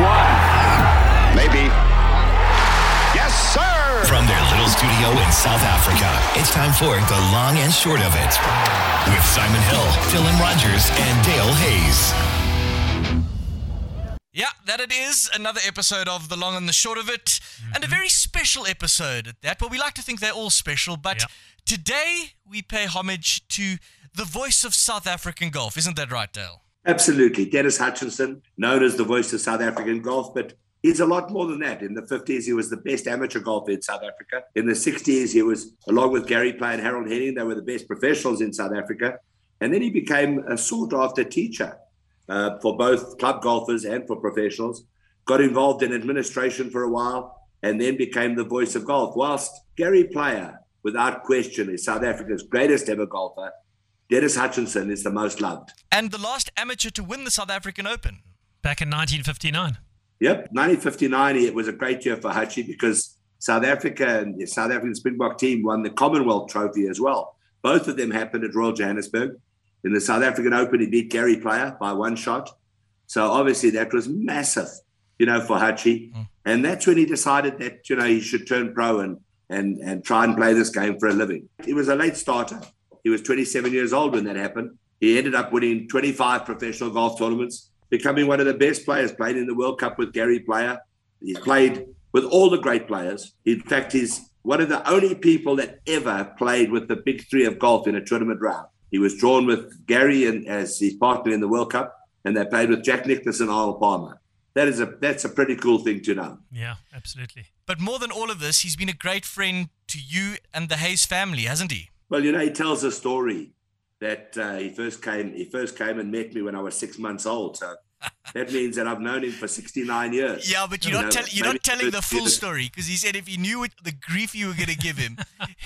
one. Maybe. Yes, sir. From their little studio in South Africa, it's time for the long and short of it with Simon Hill, Dylan Rogers, and Dale Hayes. Yeah, that it is. Another episode of The Long and the Short of It. And a mm-hmm. very special episode at that. Well, we like to think they're all special, but Yep. today we pay homage to the voice of South African golf. Isn't that right, Dale? Absolutely. Denis Hutchinson, known as the voice of South African golf, but he's a lot more than that. In the 50s, he was the best amateur golfer in South Africa. In the 60s, he was, along with Gary Player and Harold Henning, they were the best professionals in South Africa. And then he became a sought after teacher uh, for both club golfers and for professionals. Got involved in administration for a while and then became the voice of golf. Whilst Gary Player, without question, is South Africa's greatest ever golfer, Denis Hutchinson is the most loved. And the last amateur to win the South African Open. Back in 1959. Yep, 1959, it was a great year for Hutchie because South Africa and the South African Springbok team won the Commonwealth Trophy as well. Both of them happened at Royal Johannesburg. In the South African Open, he beat Gary Player by one shot. So obviously that was massive, you know, for Hutchie. Mm. And that's when he decided that, you know, he should turn pro and, and, and try and play this game for a living. He was a late starter. He was 27 years old when that happened. He ended up winning 25 professional golf tournaments, becoming one of the best players, played in the World Cup with Gary Player. He's played with all the great players. In fact, he's one of the only people that ever played with the big three of golf in a tournament round. He was drawn with Gary and as his partner in the World Cup, and they played with Jack Nicklaus and Arnold Palmer. That is a that's a pretty cool thing to know. Yeah, absolutely. But more than all of this, he's been a great friend to you and the Hayes family, hasn't he? Well, you know, he tells a story that uh, he first came. He first came and met me when I was six months old. So that means that I've known him for sixty-nine years. Yeah, but you're You not, know, tell, you're not telling the full years. story because he said if he knew what, the grief you were going to give him,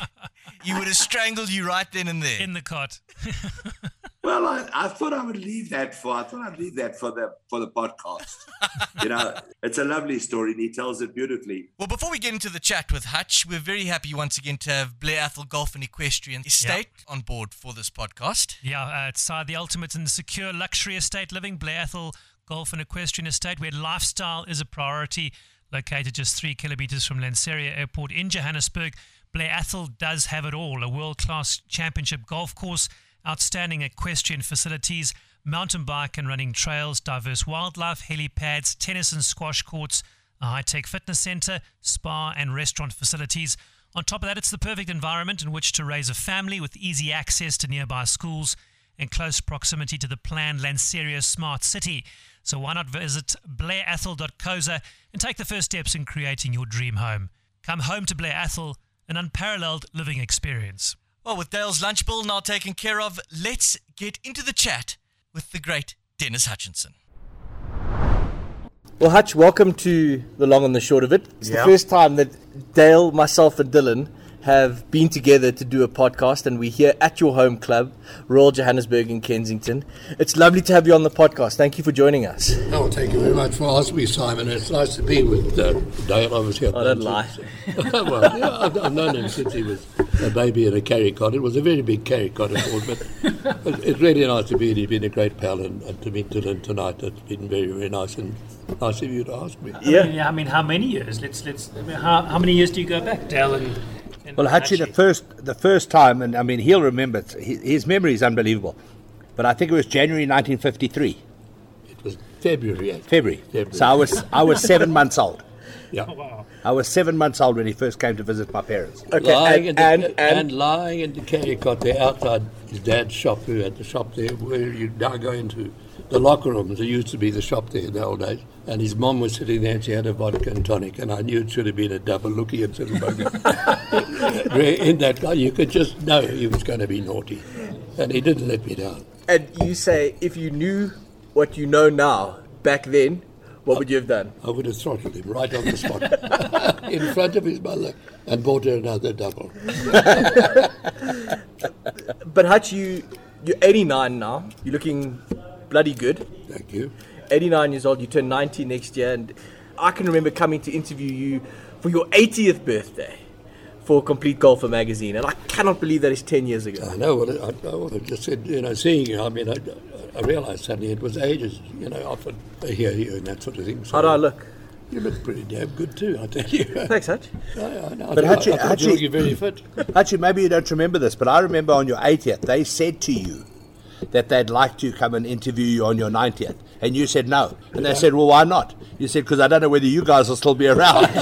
he would have strangled you right then and there. In the cot. Well, I, I thought I would leave that for. I thought I'd leave that for the for the podcast. you know, it's a lovely story, and he tells it beautifully. Well, before we get into the chat with Hutch, we're very happy once again to have Blair Athol Golf and Equestrian Estate on board for this podcast. Yeah, uh, it's uh, the ultimate and secure luxury estate living, Blair Athol Golf and Equestrian Estate, where lifestyle is a priority. Located just three kilometers from Lanseria Airport in Johannesburg, Blair Athol does have it all a world class championship golf course, outstanding equestrian facilities, mountain bike and running trails, diverse wildlife, helipads, tennis and squash courts, a high tech fitness center, spa and restaurant facilities. On top of that, it's the perfect environment in which to raise a family with easy access to nearby schools and close proximity to the planned Lanseria Smart City. So why not visit blairathol.coza and take the first steps in creating your dream home? Come home to Blair Athol, an unparalleled living experience. Well, with Dale's lunch bill now taken care of, let's get into the chat with the great Denis Hutchinson. Well, Hutch, welcome to the long and the short of it. It's Yeah. the first time that Dale, myself, and Dylan have been together to do a podcast, and we're here at your home club, Royal Johannesburg in Kensington. It's lovely to have you on the podcast. Thank you for joining us. Oh, thank you very much for asking me, Simon. It's nice to be with uh, Dale. Obviously, I've Oh, don't known lie. well, yeah, I've, I've known him since he was a baby in a carry cot. It was a very big carry cot, of course, but it- it's really nice to be. Here. He's been a great pal, and, and to meet Dylan tonight, it's been very, very nice and nice of you to ask me. Yeah. I mean, I mean, how many years? Let's let's. I mean, how, how many years do you go back, Dale? And, and Well, actually, the first the first time, and I mean, he'll remember. It, his, his memory is unbelievable. But I think it was January 1953, It was February. actually. February. February. So I was I was seven months old. Yeah. wow. I was seven months old when he first came to visit my parents. Okay, lying and, in and, the, and, lying in the carry cot there outside his dad's shop, who had the shop there, where you now go into the locker rooms. There used to be the shop there in the old days. And his mom was sitting there and she had a vodka and tonic, and I knew it should have been a double and sort of In that guy, you could just know he was going to be naughty. And he didn't let me down. and you say if you knew what you know now back then, what would you have done? I would have throttled him right on the spot in front of his mother and bought her another double. But Hutch, you you're 89 now. You're looking bloody good. Thank you. 89 years old. You turn 90 next year, and I can remember coming to interview you for your 80th birthday for Complete Golfer magazine, and I cannot believe that is 10 years ago. I know. Well, I, I, I just said, you know, seeing you, I mean, I, I realised suddenly it was ages, you know, often I hear you and that sort of thing. So How do I look? You look pretty damn good too, I tell you. Thanks, Hutch. I, I, know. I But thought- Hutchie, I thought you Hutchie- looked very fit. Actually, maybe you don't remember this, but I remember on your 80th, they said to you that they'd like to come and interview you on your 90th. And you said no. And they said, well, why not? You said, because I don't know whether you guys will still be around.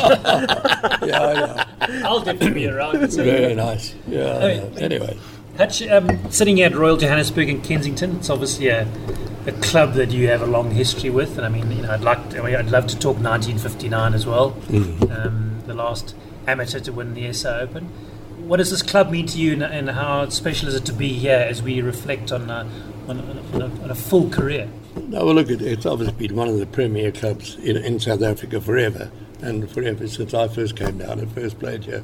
yeah, I'll definitely be around. So, Very nice. Yeah. I. Anyway, Hutch, um, sitting here at Royal Johannesburg in Kensington, it's obviously a, a club that you have a long history with, and I mean, you know, I'd like, I mean, I'd love to talk 1959 as well, um, the last amateur to win the SA Open. What does this club mean to you, and, and how special is it to be here as we reflect on uh, on, on, a, on a full career? no, well, look, it's obviously been one of the premier clubs in, in South Africa forever, and forever since I first came down and first played here.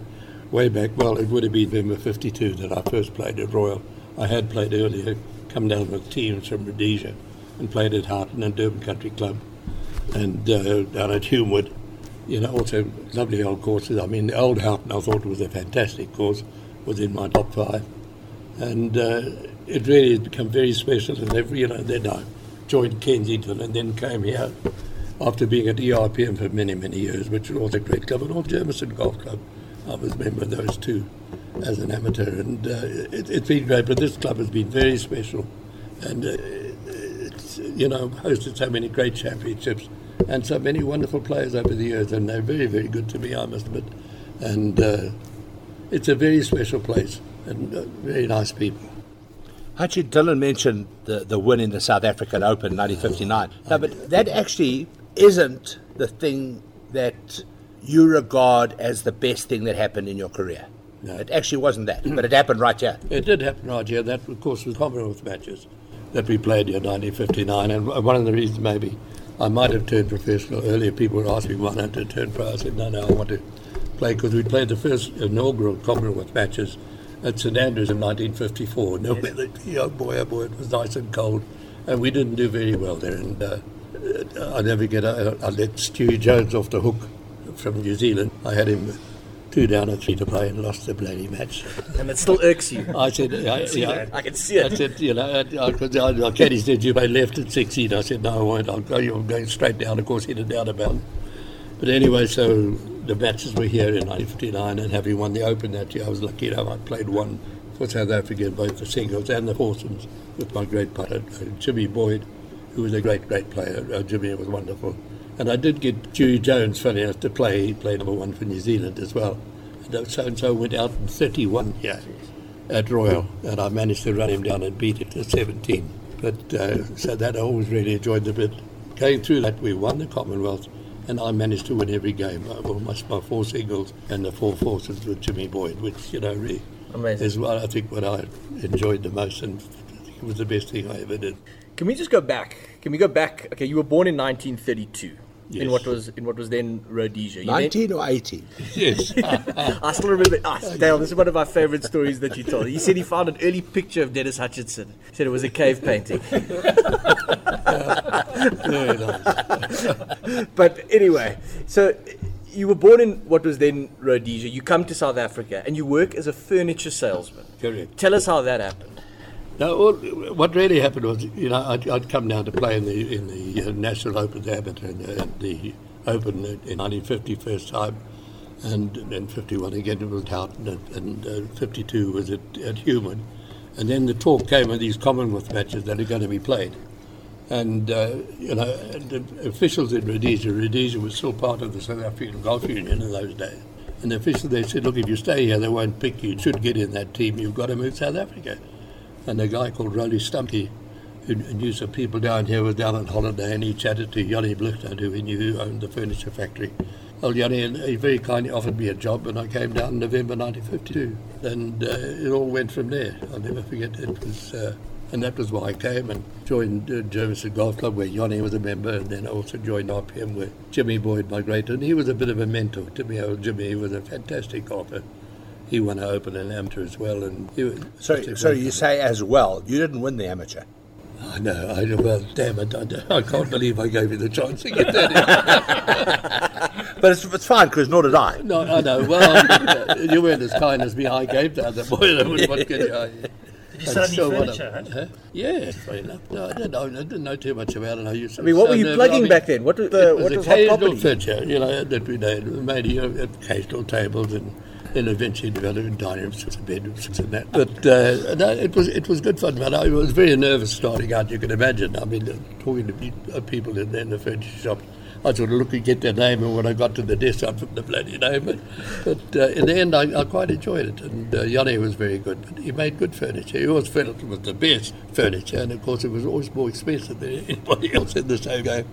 Way back, well, it would have been November 52 that I first played at Royal. I had played earlier, come down with teams from Rhodesia and played at Houghton and Durban Country Club and uh, down at Humewood. You know, also lovely old courses. I mean, the old Houghton I thought was a fantastic course, was in my top five. And uh, it really has become very special. And every, you know, then I joined Kensington and then came here after being at ERPM for many, many years, which was a great club, and Old Germiston Golf Club. I was a member of those two as an amateur, and uh, it, it's been great. But this club has been very special, and uh, you know, hosted so many great championships and so many wonderful players over the years, and they're very, very good to me, I must admit. And uh, it's a very special place and uh, very nice people. Actually, Dylan mentioned the, the win in the South African Open in 1959. No, but that actually isn't the thing that you regard as the best thing that happened in your career. No. It actually wasn't that, but it happened right here. It did happen right here. That, of course, was Commonwealth matches that we played here in 1959. And one of the reasons maybe I might have turned professional earlier, people would ask me why not to turn pro. I said, no, no, I want to play because we played the first inaugural Commonwealth matches at St Andrews in 1954. No weather. Oh boy, oh boy, it was nice and cold. And we didn't do very well there. And uh, I never get, I, I let Stewie Jones off the hook from New Zealand. I had him two down and three to play and lost the bloody match. And it still irks you. I said, I, yeah, I can see it. I said, you know, because I, I, Kenny said you play left at 16. I said, no, I won't. I'll go. I'm going straight down. Of course, he did down about. But anyway, so the matches were here in 1959, and having won the Open that year, I was lucky enough. I played one for South Africa in both the singles and the foursomes with my great partner uh, Jimmy Boyd, who was a great, great player. Uh, Jimmy was wonderful. And I did get Dewey Jones, funny enough, to play. He played number one for New Zealand as well. And so and so went out in 31 here at Royal, and I managed to run him down and beat him to 17. But uh, so that I always really enjoyed the bit. Going through that, we won the Commonwealth, and I managed to win every game. I won my, four singles and the four foursomes with Jimmy Boyd, which you know really Amazing. is what I think what I enjoyed the most, and it was the best thing I ever did. Can we just go back? Can we go back? Okay, you were born in 1932 in what was in what was then Rhodesia. You then- 19 or 18? Yes. I still remember. Ah, Dale, this is one of my favorite stories that you told. He said he found an early picture of Denis Hutchinson. He said it was a cave painting. Very nice. but anyway, so you were born in what was then Rhodesia. You come to South Africa and you work as a furniture salesman. Correct. Tell us how that happened. No, well, what really happened was, you know, I'd, I'd come down to play in the in the uh, National Open Amateur and uh, the Open in 1950 first time, and then 51 again it was Houghton, and, and uh, 52 was at, at Human, and then the talk came of these Commonwealth matches that are going to be played, and uh, you know, the officials in Rhodesia, Rhodesia was still part of the South African Golf Union in those days. And the officials, they said, look, if you stay here, they won't pick you. You should get in that team. You've got to move to South Africa and a guy called Rolly Stumpy, who knew some people down here, was down on holiday, and he chatted to Johnny Blichtert, who he knew who owned the furniture factory. Well, and he very kindly offered me a job, and I came down in November 1952, and uh, it all went from there. I'll never forget it. was, uh, and that was why I came and joined uh, Germiston Golf Club, where Johnny was a member, and then also joined RPM, where Jimmy Boyd, my great, and he was a bit of a mentor to me. Old Jimmy, he was a fantastic golfer. He won an Open and Amateur as well, and he was So, so you guy. say as well, you didn't win the amateur. I know. I well, damn it! I, I can't believe I gave you the chance to get that. but it's, it's fine because nor did I. No, I know. Well, uh, you weren't as kind as me. I gave the other boy. What can you? I, Did you sell any furniture? to- huh? huh? Yeah, fair enough. No, I didn't know, I didn't know too much about it. I used to. I mean, what were you plugging I mean, back then? What was the it was what was hot occasional property? furniture, you know, that we made, made you know, occasional tables and then eventually developed dining rooms, and bedrooms and that. But uh, no, it was it was good fun. But I was very nervous starting out. You can imagine. I mean, talking to uh, people in, in the furniture shop. I sort of look and get their name, and when I got to the desk, I put the bloody name. But, but uh, in the end, I, I quite enjoyed it. And uh, Yanni was very good. But he made good furniture. He always felt it was the best furniture, and of course, it was always more expensive than anybody else in the same game.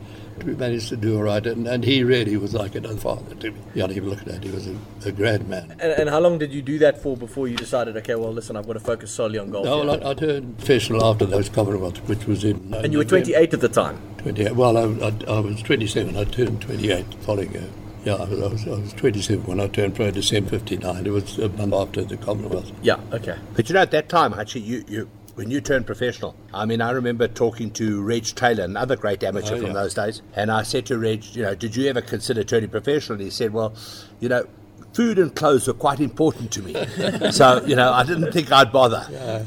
We managed to do all right, and, and he really was like another father to me. You don't even looked at, it, he was a, a grand man. And, and how long did you do that for before you decided, okay, well, listen, I've got to focus solely on golf? No, well, I, I turned professional after those Commonwealth, which was in. Uh, and you were 28 at the time. 28. Well, I, I, I was 27. I turned 28 following year. Yeah, I was, I, was, I was 27 when I turned pro December 59. It was a month after the Commonwealth. Yeah, okay. But you know, at that time, actually, you, you when you turned professional, I mean, I remember talking to Reg Taylor, another great amateur Oh, from yeah. those days, and I said to Reg, you know, did you ever consider turning professional? And he said, well, you know, food and clothes were quite important to me. so, you know, I didn't think I'd bother.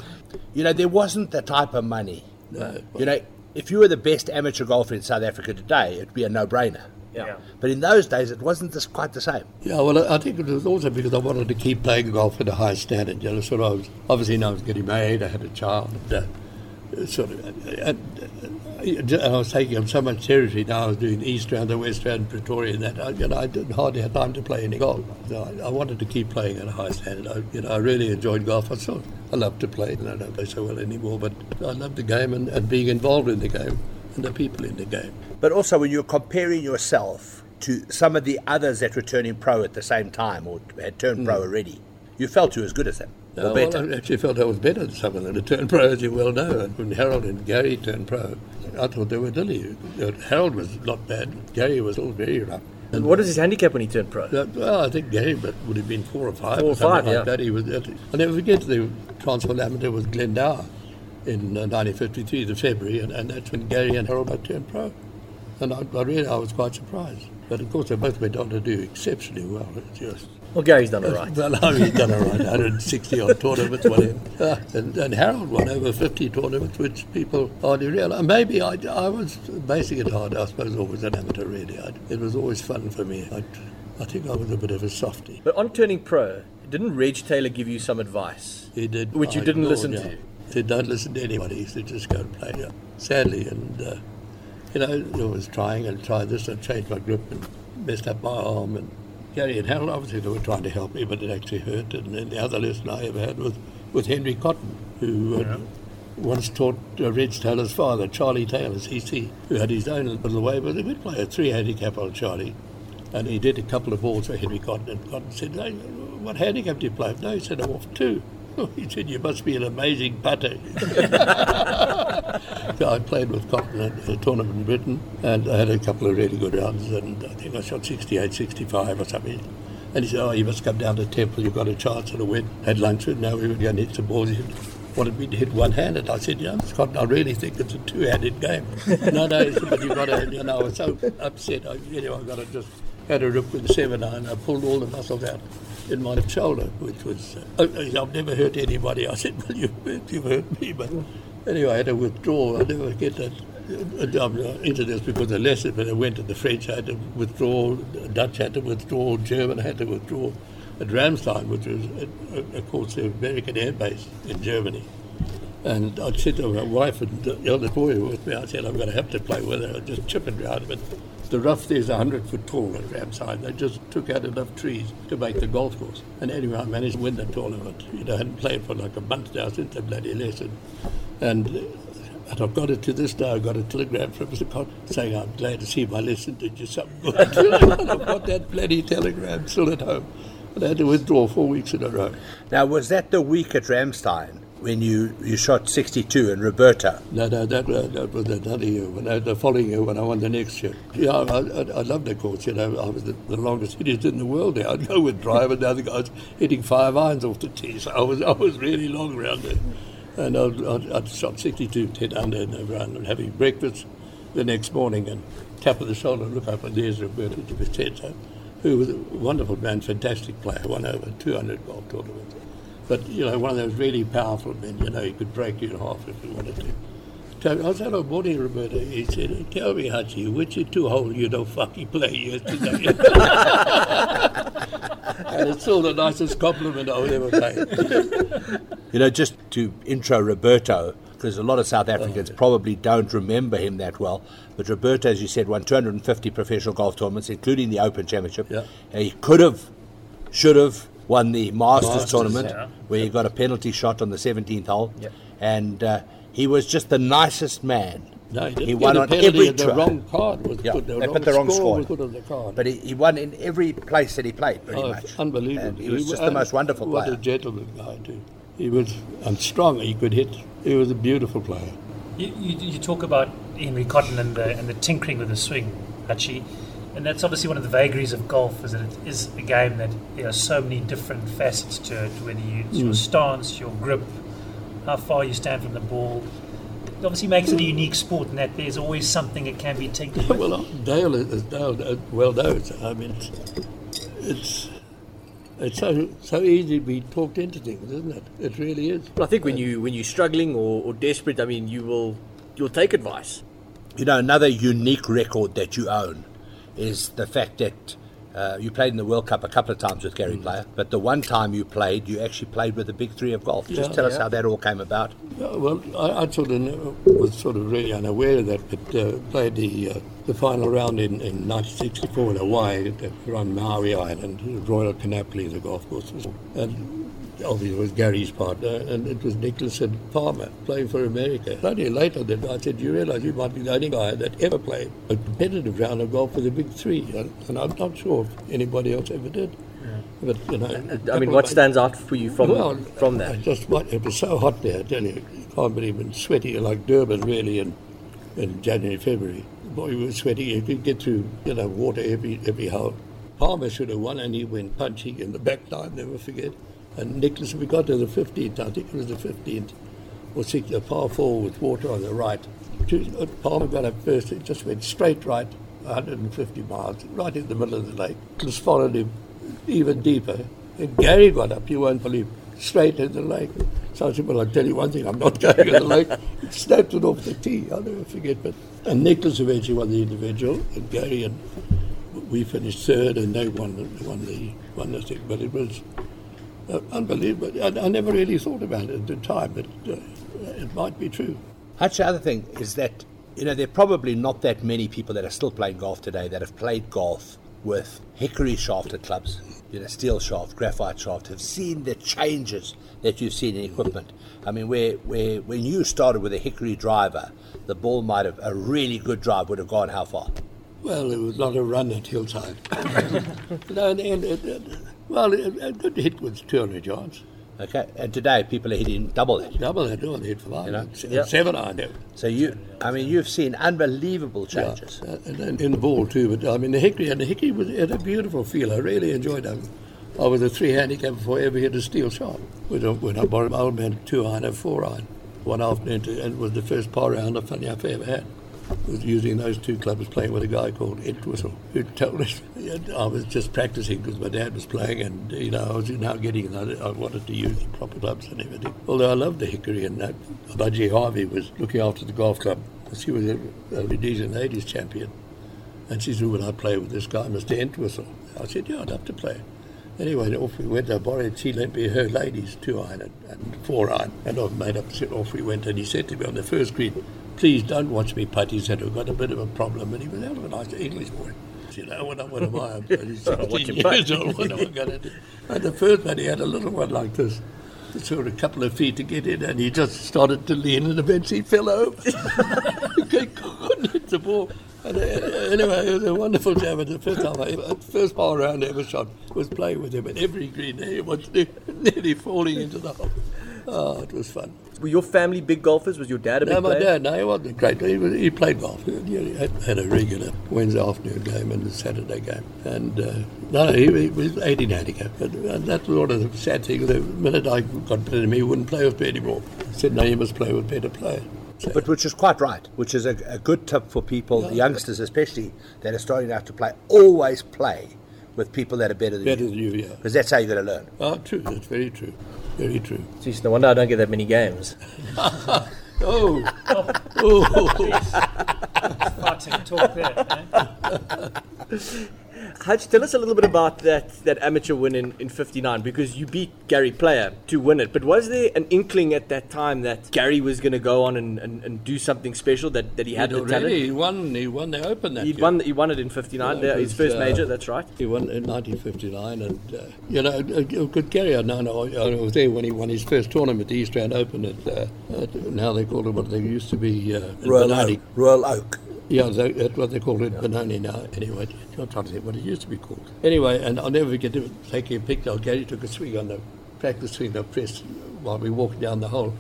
You know, there wasn't the type of money. No. You know, if you were the best amateur golfer in South Africa today, it'd be a no-brainer. Yeah. But in those days, it wasn't this, quite the same. Yeah, well, I I think it was also because I wanted to keep playing golf at a high standard. You know, sort of, I was, obviously, now I was getting married, I had a child, and, uh, sort of, and, and I was taking up so much territory. Now I was doing East Rand, the West Rand, Pretoria, and that. I, you know, I didn't hardly have time to play any golf. So I, I wanted to keep playing at a high standard. I, you know, I really enjoyed golf. I sort I love to play, and I don't play so well anymore. But I love the game and, and being involved in the game and the people in the game. But also, when you're comparing yourself to some of the others that were turning pro at the same time or had turned pro already, you felt you were as good as them or No, better. Well, I actually felt I was better than some of them. To turn pro, as you well know, and when Harold and Gary turned pro, I thought they were dilly. Uh, Harold was not bad. Gary was all very rough. And what is his handicap when he turned pro? Uh, well, I think Gary but would have been four or five. Four or something five, like yeah. That. He was. I'll never forget the Transvaal amateur was Glendower in uh, 1953, the February, and, and that's when Gary and Harold both turned pro. And I, I really, I was quite surprised. But of course, they both went on to do exceptionally well. It's just Well, Gary's done all right. well, no, he's done all right. 160 odd tournaments, whatever. Uh, and, and Harold won over 50 tournaments, which people hardly realise. Maybe I, I was basing it hard, I suppose, always an amateur, really. I, it was always fun for me. I, I think I was a bit of a softie. But on turning pro, didn't Reg Taylor give you some advice? He did. Which you didn't listen yeah. to? He said, don't listen to anybody. He said, just go and play. Yeah. Sadly, and, uh, you know, I was trying and tried this and changed my grip and messed up my arm. And Gary and Harold, obviously, they were trying to help me, but it actually hurt. And then the other lesson I ever had was with Henry Cotton, who uh, once taught uh, Reg Taylor's father, Charlie Taylor, CC, who had his own little way, but he would play a three handicap on Charlie. And he did a couple of balls for Henry Cotton, and Cotton said, hey, what handicap do you play? No, he said, I'm off two. Oh, he said, you must be an amazing putter. so I played with Cotton at a tournament in Britain, and I had a couple of really good rounds, and I think I shot 68, 65 or something. And he said, oh, you must come down to Temple, you've got a chance at a win. Had lunch, and now we were going to hit some balls. He wanted me to hit one-handed. I said, yeah, Scott, I really think it's a two-handed game. no, no, said, but you've got to, you know, I was so upset. I, you know, I got to just had a rip with the seven iron. I pulled all the muscles out in my shoulder, which was, uh, oh, I've never hurt anybody. I said, well, you, you've hurt me, but anyway, I had to withdraw. I never get that. I'm into this because of lesson, but I went to the French, I had to withdraw, Dutch had to withdraw, German had to withdraw. At Ramstein, which was, uh, uh, of course, the American air base in Germany. And I said to my wife and the eldest boy with me, I said, I'm going to have to play with her. I just chip around. But the rough there's 100 foot tall at Ramstein. They just took out enough trees to make the golf course. And anyway, I managed to win the tournament. You know, I hadn't played for like a month now since the bloody lesson. And, and I've got it to this day. I got a telegram from Mr. Cott saying, I'm glad to see my lesson did you something good. I've got that bloody telegram still at home. And I had to withdraw four weeks in a row. Now, was that the week at Ramstein when you, you shot 62 and Roberto? No, no, that, uh, that was another year. When I, the following year, when I won the next year. Yeah, I, I, I loved the course. You know, I was the, the longest hitters in the world there. I'd go with driver, the other guys hitting five irons off the tee. So I was, I was really long around there. And I'd, I'd, shot 62, 10 under in and having breakfast the next morning, and tap of the shoulder, look up, and there's Roberto De Vicenzo. who was a wonderful man, fantastic player, won over 200 golf tournaments. But, you know, one of those really powerful men, you know, he could break you in half if he wanted to. So I said, oh, morning, Roberto. He said, tell me, Hachi, which you two hole you don't fucking play yesterday? and it's still the nicest compliment I've ever paid. You know, just to intro Roberto, because a lot of South Africans Oh, probably don't remember him that well. But Roberto, as you said, won 250 professional golf tournaments, including the Open Championship. Yeah. And he could have, should have won the Masters, Masters, tournament, yeah. where he got a penalty shot on the 17th hole. Yep. And uh, he was just the nicest man. No, he, He won a on penalty every and the try. wrong card was Yeah, put. The they wrong put the wrong score score. was put on the card. But he, he won in every place that he played, pretty Oh, much. unbelievable. And he was just the most wonderful What player. a gentleman guy, too. He was and strong. He could hit. He was a beautiful player. You, you, you talk about Henry Cotton and the, and the tinkering with the swing, Hachi, and that's obviously one of the vagaries of golf, is that it is a game that there are so many different facets to it, whether you, it's Mm. your stance, your grip, how far you stand from the ball. It obviously makes it a unique sport in that there's always something that can be tinkered with. well, Dale is Dale uh, well knows. I mean, it's it's, it's so so easy to be talked into things, isn't it? It really is. But I think when you when you're struggling or, or desperate, I mean, you will you'll take advice. You know, another unique record that you own is the fact that uh, you played in the World Cup a couple of times with Gary Player, but the one time you played, you actually played with the big three of golf. Just Yeah. tell us how that all came about. Yeah, well, I, I sort of knew- was sort of really unaware of that, but uh, played the uh, the final round in, in 1964 in Hawaii at, around Maui Island, Royal Kaanapali, the golf course, and obviously it was Gary's partner, and it was Nicholson Palmer playing for America. Only later that I said, "You realise you might be the only guy that ever played a competitive round of golf with the big three, and, and I'm not sure if anybody else ever did." But you know, a I mean, what stands out for you from well, from I that? just what it was so hot there. I tell you, you can't believe it. Sweaty like Durban, really, in in January, February. Boy, we were sweaty. You could get through, you know, water every every hole. Palmer should have won, and he went punching in the back line. Never forget. And Nicklaus, we got to the 15th. I think it was the 15th or sixth, a par four with water on the right. Uh, Palmer got up first. It just went straight right, 150 miles, right in the middle of the lake. Nicklaus followed him even deeper. And Gary got up, you won't believe, straight in the lake. So I said, well, I'll tell you one thing, I'm not going in the lake. Snapped it off the tee, I'll never forget. But And Nicklaus eventually won the individual, and Gary and we finished third, and they won, won, the, won the thing. But it was uh, unbelievable. I, I never really thought about it at the time, but uh, it might be true. Hutch, the other thing is that, you know, there are probably not that many people that are still playing golf today that have played golf with hickory shafted clubs, you know, steel shaft, graphite shaft, have seen the changes that you've seen in equipment. I mean, where, where when you started with a hickory driver, the ball might have, a really good drive would have gone how far? Well, it was not a run at Hillside. no, and, and, and, well, a good hit was 200 yards. Okay, and today people are hitting double that. Double that, they hit five. You know? Yeah. Seven iron. yeah. So you, I mean, you've seen unbelievable changes. Yeah, and, and in the ball too. But I mean, the hickory and the hickory was had a beautiful feel. I really enjoyed it. I was a three handicap before I ever hit a steel shot. When I, when I borrowed my old man two iron and four iron one afternoon, to, and it was the first par round of funny I've ever had. Was using those two clubs, playing with a guy called Entwistle, who told us I was just practicing because my dad was playing, and you know I was now getting I, wanted to use the proper clubs and everything. Although I loved the hickory, and that Budgie Harvey was looking after the golf club. She was a, ladies ladies champion. And she said, Would I play with this guy, Mr. Entwistle? I said, Yeah, I'd love to play. Anyway, off we went. I borrowed, she lent me her ladies two iron and, and four iron. And I made up, said, off we went. And he said to me on the first green, Please don't watch me putt. He said, I've got a bit of a problem. And he was out of a nice English boy. Said, Oh, what, what am I? I'm only 16 years old. What am I going to do? And the first one, he had a little one like this. Sort of a couple of feet to get in, and he just started to lean, and eventually fell over. Couldn't hit the ball. And, uh, anyway, it was a wonderful jam. And the first time I ever, first ball round I ever shot was playing with him, and every green he was nearly falling into the hole. Oh, it was fun. Were your family big golfers? Was your dad a big No, my player? dad, no, he wasn't great. He, was, he played golf. He had, had a regular Wednesday afternoon game and a Saturday game. And uh, no, he, he was 18 handicap. And, and that's one of the sad things. The minute I got better than me, he wouldn't play with me anymore. I said, no, you must play with better players. So, But which is quite right, which is a, a good tip for people, the youngsters especially, that are starting out to play. Always play with people that are better than Better you. than you, yeah. Because that's how you're going to learn. Oh, true. That's very true. Very true. Jeez, no wonder I don't get that many games. Oh, oh, Fighting talk there. eh? Hutch, tell us a little bit about that, that amateur win in, in 59 because you beat Gary Player to win it. But was there an inkling at that time that Gary was going to go on and, and, and do something special, that, that he had He'd the already talent? he won. He won the Open that He'd won, he won it in 59, Yeah, the- his first uh, major, that's right. He won in 1959, and uh, you know, uh, good Gary. I know, no, I was there when he won his first tournament, the East Rand Open. At, uh, at now they call it what they used to be uh, Royal Oak. Royal Oak. Yeah, they, that's what they call it Benoni now. Anyway, I'm trying to think what it used to be called. Anyway, and I'll never forget taking a picture. Gary took a swing on the practice swing, the press while we walked down the hole,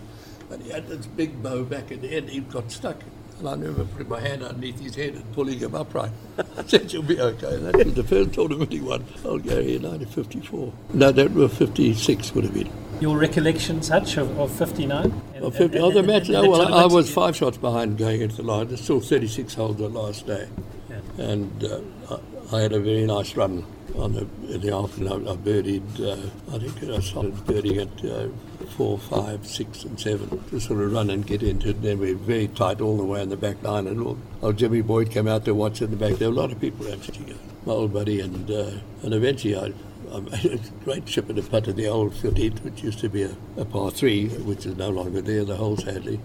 and he had this big bow back in the end. He got stuck. And I remember putting my hand underneath his head and pulling him upright. I said, You'll be okay. And that was the first tournament he won. Old Gary in 1954. No, that was 56 would have been. Your recollections, Hutch, of, of 59? And- Oh, 50, and- oh, the match. and Oh, the well, I was five shots behind going into the line. There's still 36 holes the last day. Yeah. And uh, I, I had a very nice run on the, in the afternoon. I, I birdied, uh, I think I started birding at uh, four, five, six, and seven to sort of run and get into it. Then we were very tight all the way on the back line. And all, old Jimmy Boyd came out to watch in the back. There were a lot of people actually. My old buddy, and uh, and eventually I, A great chip in the putt at the old 15, which used to be a, a par three, which is no longer there, the hole sadly,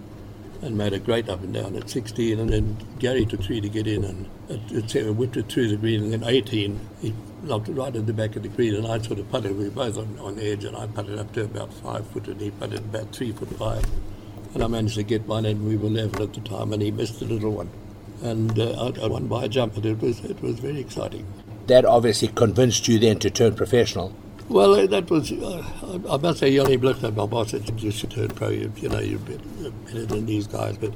and made a great up and down at 16. And then Gary took three to get in, and at seven, whipped it through the green. And then 18, he knocked it right at the back of the green, and I sort of putted. We were both on, on the edge, and I putted up to about five foot, and he putted about three foot five. And I managed to get one, and we were level at the time, and he missed the little one. And uh, I, I won by a jump, and it was it was very exciting. That obviously convinced you then to turn professional. Well, that was, uh, I must say, Johnny Blickner, my boss, said, you should turn pro. You, you know, you're better, you're better than these guys. But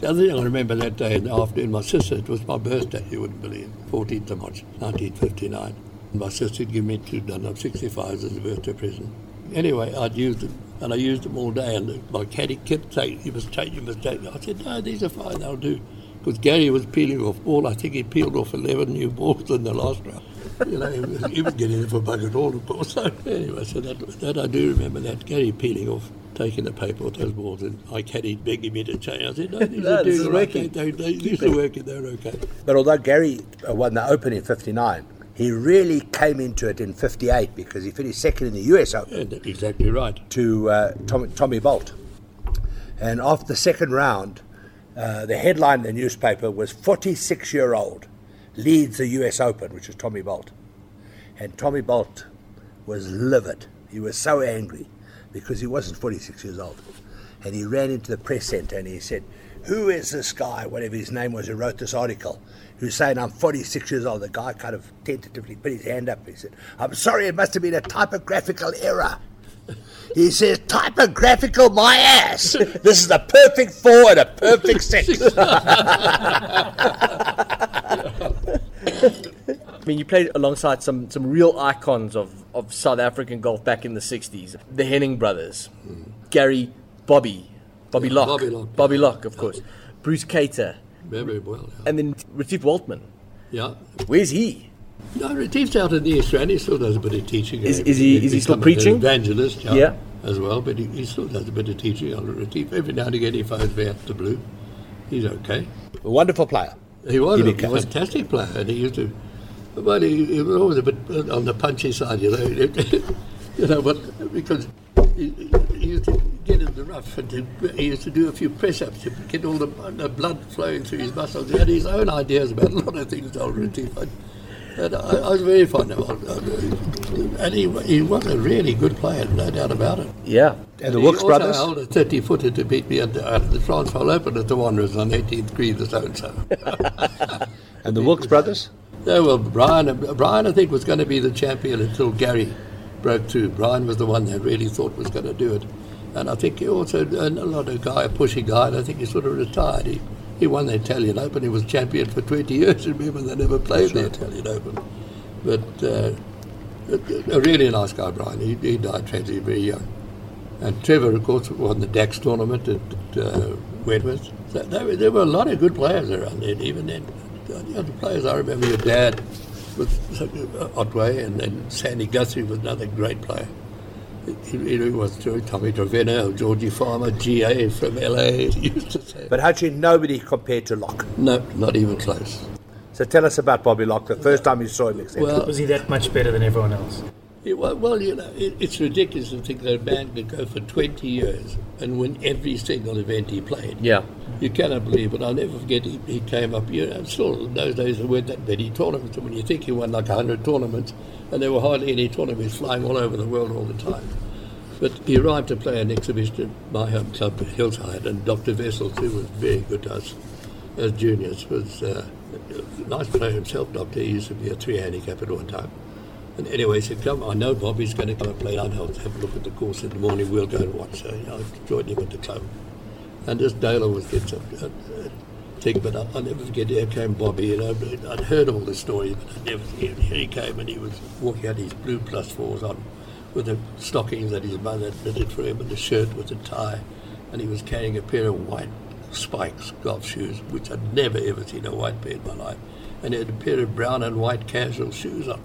the other thing I remember that day in the afternoon, my sister, it was my birthday, you wouldn't believe, 14th of March, 1959. My sister gave me two Dunlop 65s as a birthday present. Anyway, I'd used them, and I used them all day, and my caddy kept saying, you must take, you must take. I said, no, these are fine, they'll do. Because Gary was peeling off ball. I think he peeled off 11 new balls in the last round. You know, he was, he was getting it for buggered all, of course. So anyway, so that, that I do remember that. Gary peeling off, taking the paper off those balls, and I caddied begging me to change. I said, no, these No, are this doing is all right. working. They, they, they, these are working, they're okay. But although Gary uh, won the Open in 59, he really came into it in 58 because he finished second in the US Open And that's exactly right. to uh, Tommy, Tommy Bolt. And after the second round, uh, the headline in the newspaper was 46 year old leads the US Open, which was Tommy Bolt. And Tommy Bolt was livid. He was so angry because he wasn't 46 years old. And he ran into the press centre and he said, Who is this guy, whatever his name was, who wrote this article, who's saying I'm 46 years old? The guy kind of tentatively put his hand up. And he said, I'm sorry, it must have been a typographical error. He says, typographical my ass. This is a perfect four and a perfect six. I mean, you played alongside some, some real icons of, of South African golf back in the 60s. The Henning brothers, Gary Bobby, Bobby Yeah, Locke, Bobby Locke. Bobby Locke, of course, Bruce Cater, Very well. Yeah. and then Retief Waltman. yeah. Where's he? No, Retief's out in the East Rand. He still does a bit of teaching. Is- is he- he's is he still preaching? Evangelist, yeah, Yeah. as well. But he, he still does a bit of teaching on Retief. Every now and again he phones me out the blue. He's okay. a wonderful player. He was He a became- fantastic player, and he used to. But he, he was always a bit on the punchy side, you know. you know, but because he, he used to get in the rough, and he used to do a few press ups to get all the, the blood flowing through his muscles. He had his own ideas about a lot of things, old Retief. And, and I, I was very fond of him. And he, he was a really good player, no doubt about it. Yeah. And the he Wilkes also brothers. held a 30 footer to beat me at the, at the Transvaal Open at the Wanderers on 18th green, the so and so. And the Wilkes brothers. Yeah, well, Brian, Brian, I think, was going to be the champion until Gary broke through. Brian was the one that really thought was going to do it. And I think he also, and a lot of guy, a pushy guy, and I think he sort of retired. He, he won the Italian Open. He was champion for 20 years. Remember, they never played the Italian Open. But uh, a, really nice guy, Brian. He, he died tragically very young. And Trevor, of course, won the Daks tournament at uh, Wentworth. So there, were, there were a lot of good players around then, even then. The other players, I remember your dad with uh, Otway, and then Sandy Guthrie was another great player. He really was too. Tommy Trevena, Georgie Farmer, GA from LA. He used to say. But actually, nobody compared to Locke. No, not even close. So tell us about Bobby Locke, the first time you saw him, etc. Well, Was he that much better than everyone else? Yeah, well, well, you know, it, it's ridiculous to think that a man could go for 20 years and win every single event he played. Yeah. You cannot believe it. I'll never forget he, he came up, you know, still in those days there weren't that many tournaments. And when you think he won like 100 tournaments, and there were hardly any tournaments flying all over the world all the time. But he arrived to play an exhibition at my home club, Hillside, and Dr. Vessel, too, was very good to us as juniors. Was uh, a nice player himself, Doctor. He used to be a three handicap at one time. And anyway, he said, come, I know Bobby's going to come and play. I'll have a look at the course in the morning. We'll go and watch. So you know, I joined him at the club. And this Dale was gets a, a, a thing, but I, I'll never forget, here came Bobby. You know, I'd heard all the stories, but I'd never, here, here he came and he was walking out his blue plus fours on with the stockings that his mother had knitted for him and the shirt with the tie. And he was carrying a pair of white spikes, golf shoes, which I'd never ever seen a white pair in my life. And he had a pair of brown and white casual shoes on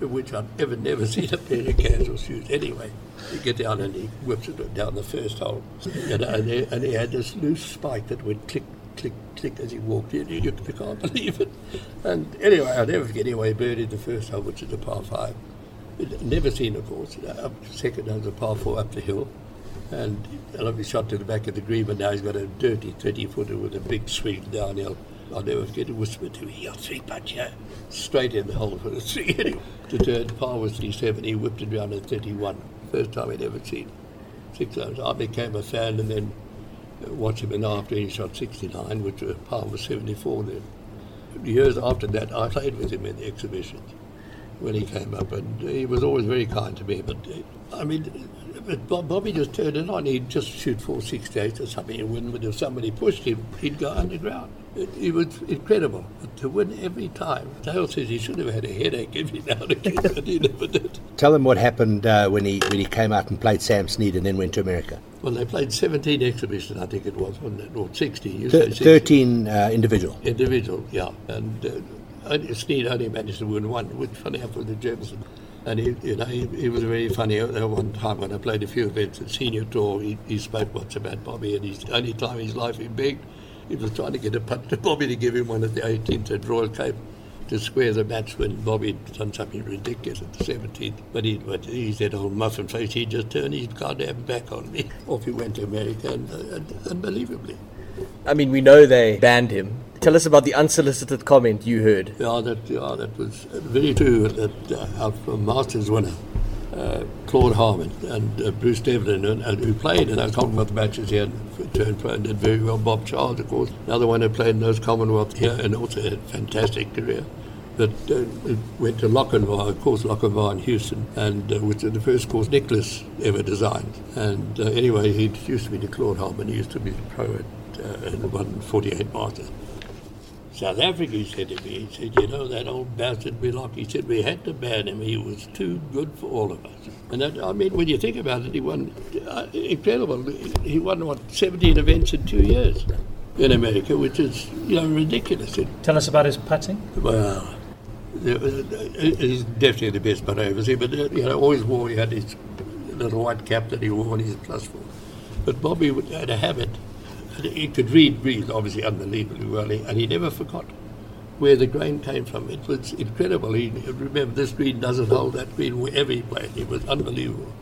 which I've ever never seen a pair of casual shoes. Anyway, he get down and he whips it down the first hole, and, uh, and, he, and he had this loose spike that went click, click, click as he walked in. You, can't believe it. And anyway, I'll never forget. Anyway, birdied the first hole, which is a par five. Never seen, of course. Up second a par four up the hill. And I love his shot to the back of the green, but now he's got a dirty 30 footer with a big swing downhill. I'll never forget it whispered to me, your three putt, yeah. Straight in the hole for the three. To turn par was 37, he whipped it around at 31. First time I'd ever seen. Six times. I became a fan and then uh, watched him in after he shot 69, which was par was 74 then. Years after that, I played with him in the exhibitions when he came up, and he was always very kind to me. But I mean, but Bobby just turned it on. He'd just shoot 468 or something and win. But if somebody pushed him, he'd go underground. It, it was incredible. But to win every time. Dale says he should have had a headache every now and again, but he never did. Tell them what happened uh, when he when he came out and played Sam Snead and then went to America. Well, they played 17 exhibitions, I think it was, wasn't it? Or 16. You Th- say 16. 13 uh, individual. Individual, yeah. And uh, Snead only managed to win one, which funny enough with the Jefferson. And he, you know, he, he was very funny. At one time when I played a few events at senior tour, he, he spoke once about Bobby, and his only time in his life he begged, he was trying to get a putt to Bobby to give him one at the 18th at Royal Cape to square the match when Bobby had done something ridiculous at the 17th. But he, but he said, old muffin face, he just turned his goddamn back on me. Off he went to America, and, uh, and unbelievably. I mean, we know they banned him. Tell us about the unsolicited comment you heard. Yeah, that, yeah, that was very true. That uh, our Masters winner, uh, Claude Harmon and uh, Bruce Devlin, and, and who played in those Commonwealth matches here, turned pro and did very well. Bob Charles, of course, another one who played in those Commonwealth here and also had a fantastic career. But uh, went to Lochinvar, of course, Lochinvar in Houston, and uh, which is the first course Nicklaus ever designed. And uh, anyway, he introduced me to Claude Harmon. He used to be a pro at uh, in the 148 Masters. South Africa, he said to me, he said, you know, that old bastard Billock, he said, we had to ban him. He was too good for all of us. And that, I mean, when you think about it, he won, uh, incredible. He won, what, 17 events in two years in America, which is, you know, ridiculous. Tell us about his putting. well, he's definitely the best putter I ever seen, but, uh, you know, always wore, he had his little white cap that he wore on his plus four. But Bobby had a habit he could read read obviously unbelievably well, and he never forgot where the grain came from. It was incredible. He remember this green doesn't hold that green wherever he played. It was unbelievable.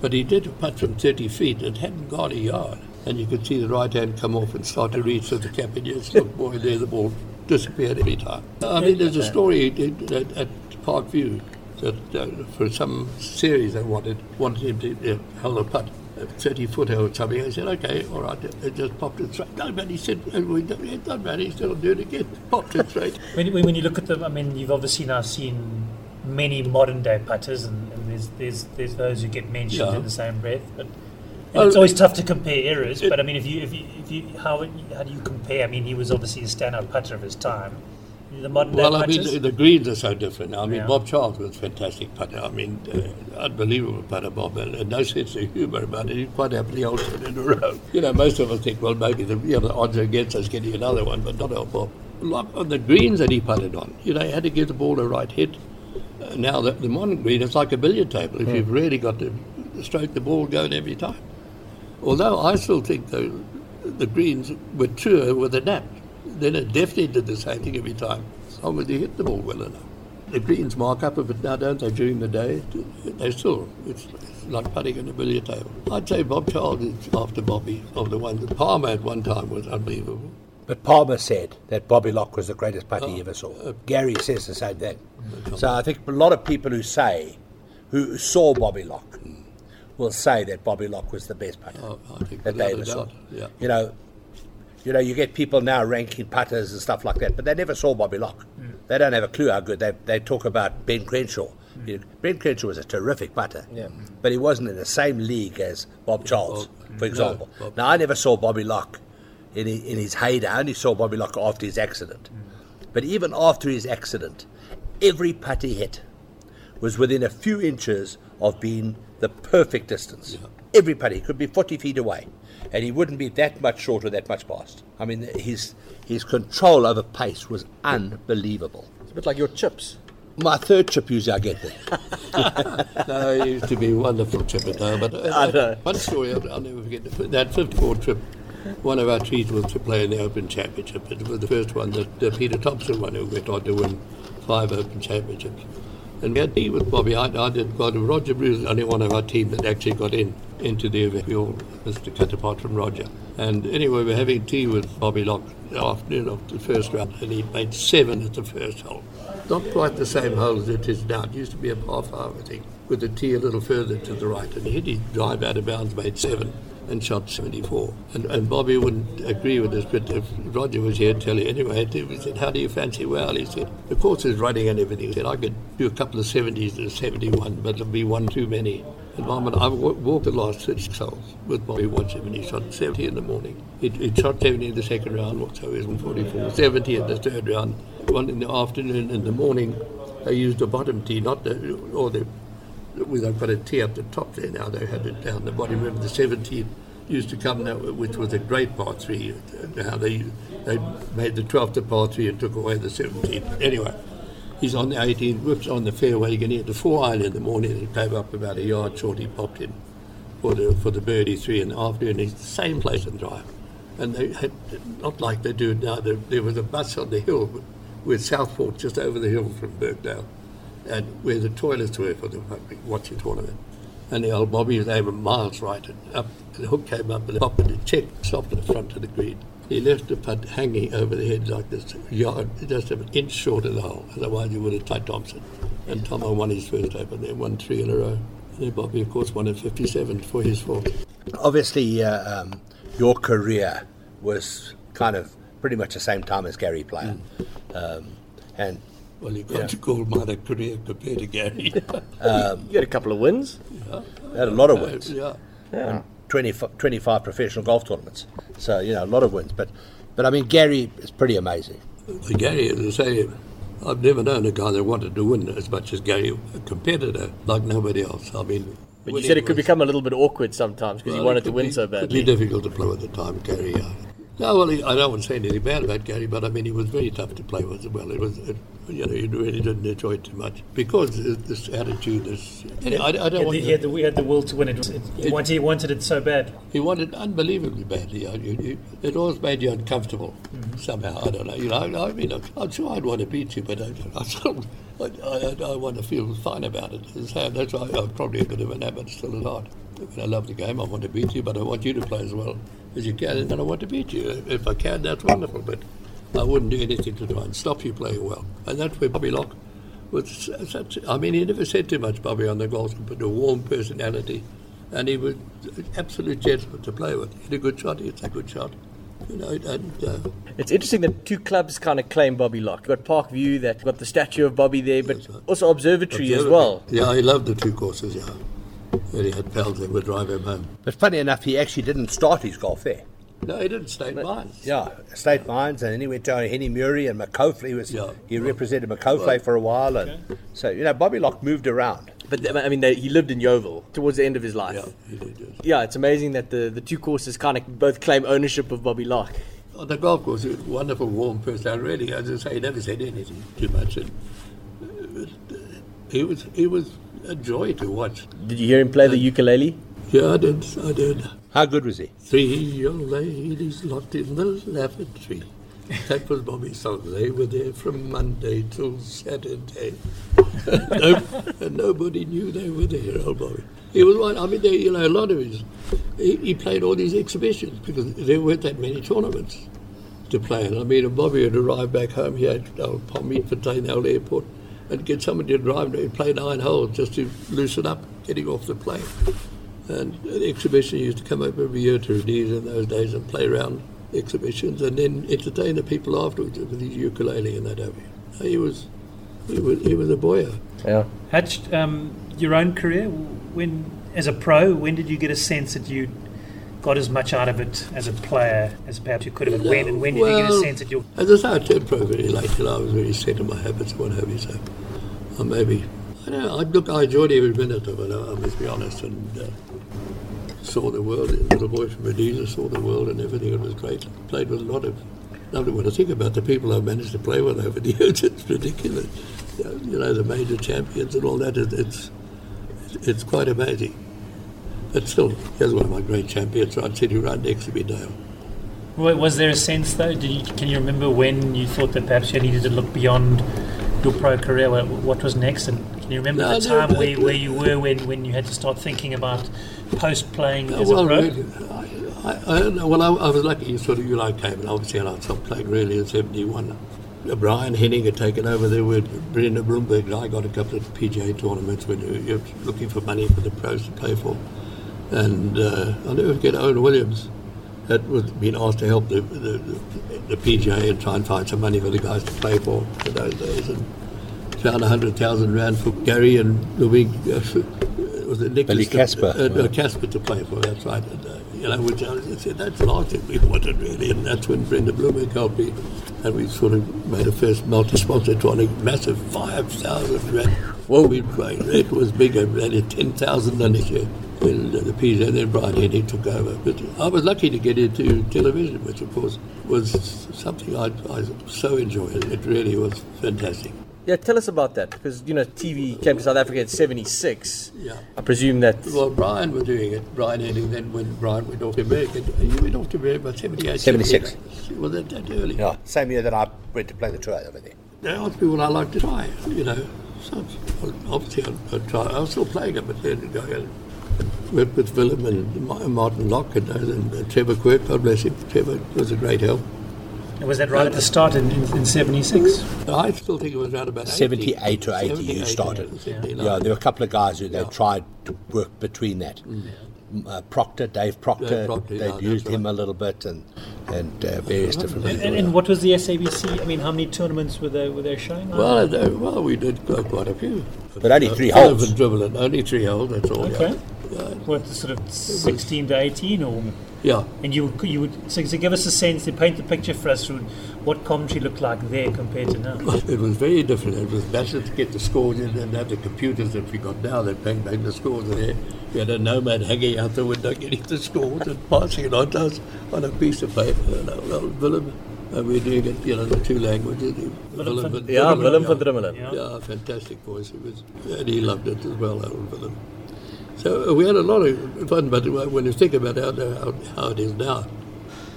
But he did a putt from 30 feet. It hadn't got a yard, and you could see the right hand come off and start to reach so the captain just look, boy, there the ball disappeared every time. I mean, there's a story at, at, at Parkview that uh, for some series they wanted wanted him to uh, hold a putt. A 30 foot or something. I said, okay, all right, it just popped it straight. No, but he said, "Oh, we don't, it doesn't matter, he's still do it again. Popped it straight. When, when when you look at them, I mean, you've obviously now seen many modern day putters, and, and there's, there's there's those who get mentioned Yeah. in the same breath. But Well, it's always tough to compare errors. it- but I mean, if you if you, if you how how do you compare? I mean, he was obviously a standout putter of his time. The modern day Well, I mean, the, the greens are so different. Now. I mean, Yeah. Bob Charles was a fantastic putter. I mean, uh, unbelievable putter, Bob, and, and no sense of humour about it. He quite happily holds it in a row. You know, most of us think, well, maybe the, you know, the odds are against us getting another one, but not our Bob. like on the greens that he putted on. You know, he had to give the ball a right hit. Uh, now the, the modern green, it's like a billiard table. If you've really got to stroke the ball going every time. Although I still think the the greens were truer with a nap. Then it definitely did the same thing every time. As long as you hit the ball well enough. The greens mark up a bit now, don't they, during the day? They still, it's, it's like putting in a billiard table. I'd say Bob Charles is after Bobby, of the ones that Palmer at one time was unbelievable. But Palmer said that Bobby Locke was the greatest putter he uh, ever saw. Uh, Gary says the same thing. So I think a lot of people who say, who saw Bobby Locke, hmm. will say that Bobby Locke was the best putter Oh, I think that they ever saw. yeah. You know, you know, you get people now ranking putters and stuff like that, but they never saw Bobby Locke. Mm. They don't have a clue how good they they talk about Ben Crenshaw. Mm. You know, ben Crenshaw was a terrific putter, Yeah. but he wasn't in the same league as Bob Charles, Bob- for example. no, now, I never saw Bobby Locke in his, in his heyday. I only saw Bobby Locke after his accident. Mm. But even after his accident, every putt he hit was within a few inches of being the perfect distance. Every putt, he could be 40 feet away, and he wouldn't be that much short or that much past. I mean, his, his control over pace was unbelievable. It's a bit like your chips. My third chip usually I get there. no, he used to be a wonderful chipper now. But uh, I know. one story I'll, I'll never forget. That fifth 54 trip, one of our treats was to play in the Open Championship. It was the first one that uh, Peter Thomson won, who went on to win five Open Championships. And we had tea with Bobby. I, I did got Roger Bruce, was the only one of our team that actually got in into the to cut apart from Roger. And anyway, we're having tea with Bobby Locke the afternoon of the first round, and he made seven at the first hole. Not quite the same hole as it is now. It used to be a par five, I think, with the tee a little further to the right. And he hit his drive out of bounds, made seven, and shot 74. And, and Bobby wouldn't agree with this, but if Roger was here, tell you anyway. He said, How do you fancy well? He said, The course is running and everything. He said, I could do a couple of 70s and a 71, but it'll be one too many. And Mum and I wa- walked the last six holes with Bobby him, and he shot 70 in the morning. He, shot 70 in the second round, so he was on 44, 70 in the third round. One in the afternoon, in the morning, they used the bottom tee, not the, or the, we they've got a tee up the top there now. They had it down the bottom. Remember the 17 used to come now, which was a great par three. How they they made the 12th a par three and took away the 17th. Anyway, he's on the 18, whips on the fairway. You can hit the four iron in the morning He came up about a yard short. He popped in for the for the birdie three in the afternoon. He's the same place and drive. And they had not like they do now. There, there was a bus on the hill with Southport just over the hill from Birkdale and where the toilets were for the rugby watching tournament. And the old Bobby was over miles right and up. And the hook came up and the top of the check stopped at the front of the green. He left the putt hanging over the head like this, yard, just an inch short of the hole. Otherwise, you would have tied Thomson. And Tomo won his first Open there, won three in a row. And then Bobby, of course, won at 57 for his fault. Obviously, uh, um, your career was kind of pretty much the same time as Gary Player. Um, and Well, you got Yeah. to call mine a career compared to Gary. You had a couple of wins. You had a lot of wins. yeah. Yeah. 20, 25 professional golf tournaments. So, you know, a lot of wins. But, but I mean, Gary is pretty amazing. Gary, as I say, I've never known a guy that wanted to win as much as Gary, a competitor like nobody else. I mean, But you said it could was- become a little bit awkward sometimes because you well, wanted to win be- so Could be badly. difficult to play with at the time, Gary. Yeah. No, well, he, I don't want to say anything bad about Gary, but I mean, he was very tough to play with as well. It was, it, you know, he really didn't enjoy it too much because this attitude, this. Anyway, I, I He don't had, want the, to- he, had the, we had the will to win it. it he, wanted, he wanted it so bad. He wanted unbelievably badly. You know, you- you- It always made you uncomfortable mm-hmm. somehow. I don't know. You know, I, mean, I'm sure I'd want to beat you, but I, I, still, I, I, I want to feel fine about it. So that's why I'm probably a bit of an amateur still at heart. I love the game. I want to beat you, but I want you to play as well as you can, and I want to beat you. If I can, that's wonderful. But I wouldn't do anything to try and stop you playing well. And that's where Bobby Locke was such. I mean, he never said too much, Bobby, on the golf, but a warm personality and he was an absolute gentleman to play with. He had a good shot. It's a good shot, you know. And uh, It's interesting that two clubs kind of claim Bobby Locke. You've got Park View, that got the statue of Bobby there, but right. also Observatory as well. Yeah, I love the two courses. Yeah, and he had pals that would drive him home. But funny enough, he actually didn't start his golf there. No, he didn't stay in mines. Yeah, State Mines, and then he went to Henny Murray and Maccauvlei. Was, Yeah. He represented Maccauvlei for a while. and So, you know, Bobby Locke moved around. But I mean, they, he lived in Yeoville towards the end of his life. Yeah, he did. Yes. Yeah, it's amazing that the, the two courses kind of both claim ownership of Bobby Locke. on the golf course, he was a wonderful, warm person. Really, as I say, he never said anything too much. And uh, he was he was a joy to watch. Did you hear him play the ukulele? Yeah, I did. I did. How good was he? Three young ladies locked in the lavatory. That was Bobby's song. They were there from Monday till Saturday. no, and nobody knew they were there, old Bobby. He was one. I mean, they, you know, a lot of his. He, he played all these exhibitions because there weren't that many tournaments to play. And I mean, Bobby would arrive back home he here at uh, Palmietfontein Airport and get somebody to drive and play nine holes just to loosen up getting off the plane. And the exhibition used to come up every year to Rhodesia in those days and play around exhibitions and then entertain the people afterwards with his ukulele and that over. He was, he was, he was a boyer. Yeah. Hutch, um, your own career, when as a pro, when did you get a sense that you got as much out of it as a player as perhaps you could have? And when, and when did you get a sense that you As I say, I turned pro very late, and I was very set in my habits and what have you. So, uh, maybe I don't know. I, look, I enjoyed every minute of it. I, I must be honest, and uh, saw the world. The little boy from Rhodesia saw the world and everything. It was great. Played with a lot of. Lovely. When I think about the people I've managed to play with over the years, it's ridiculous. You know, the major champions and all that. It, it's it's quite amazing. But still, here's one of my great champions, right sitting right next to me. Wa- Was there a sense, though? Did you, can you remember when you thought that perhaps you needed to look beyond your pro career? What, what was next? And can you remember No, the time no, where, no. where you were when, when you had to start thinking about post playing Uh, as well, a pro? really, I, I, I don't know. Well, I, I was lucky. You sort of, you know, I came and obviously I stopped playing really in '71. Uh, Brian Henning had taken over there with Brenda Bloomberg, and I got a couple of PGA tournaments when you're looking for money for the pros to play for. And uh, I'll never forget Owen Williams that was being asked to help the, the, the, the PGA and try and find some money for the guys to play for in those days. And found a hundred thousand rand for Gary and Louis. Uh, was it Nicklaus Billy to- Casper. Uh, Casper to play for. That's right. And, uh, you know, which I said that's the last thing we wanted really, and that's when Brenda Bloomberg helped me, and we sort of made a first multi-sponsor tournament, massive five thousand rand. Whoa, we played. It was bigger. We had ten thousand done this year. And uh, the PGA, and then Brian Henning took over. But I was lucky to get into television, which of course was something I, I so enjoyed. It really was fantastic. Yeah, tell us about that because you know TV came to South Africa in '76. Yeah. I presume that. Well, Brian was doing it. Brian Henning. Then when Brian went off to America, you went off to America about 78, 76. 78. Was it that early? Yeah, same year that I went to play the tour over there. They asked me what I like to try. You know, so well, obviously I'd, I'd try. I was still playing it, but then I uh, went with Willem and Martin Locke and, and uh, Trevor Quirk. God bless him. Trevor was a great help. Was that right at the start in, in, in 76? I still think it was around about 80. 78 or 80 you started. 79. Yeah, there were a couple of guys who they tried to work between that. M- Uh, Proctor, Dave Proctor, Dave Proctor, they yeah, that's used him right. a little bit and and uh, various different And, people. and, and what was the SABC? I mean, how many tournaments were they, were they showing? Well, uh, well, we did quite a few. But only three holes. and dribbling, only three holes. That's all. Okay. Yeah. Yeah. What, sort of 16 to 18 or yeah. And you would, you would so, so give us a sense, to paint the picture for us, Ruud, what commentary looked like there compared to now. It was very different. It was better to get the scores in than have the computers that we got now that bang bang the scores in there. We had a nomad hanging out the window getting the scores and passing it on to us on a piece of paper. And, uh, well, Willem, and we're doing it, you know, the two languages. Willem van- van- Yeah, Willem van Drummelen. Yeah. Yeah, fantastic voice. It was, and he loved it as well, old Willem. So uh, we had a lot of fun, but when you think about how, how, how it is now,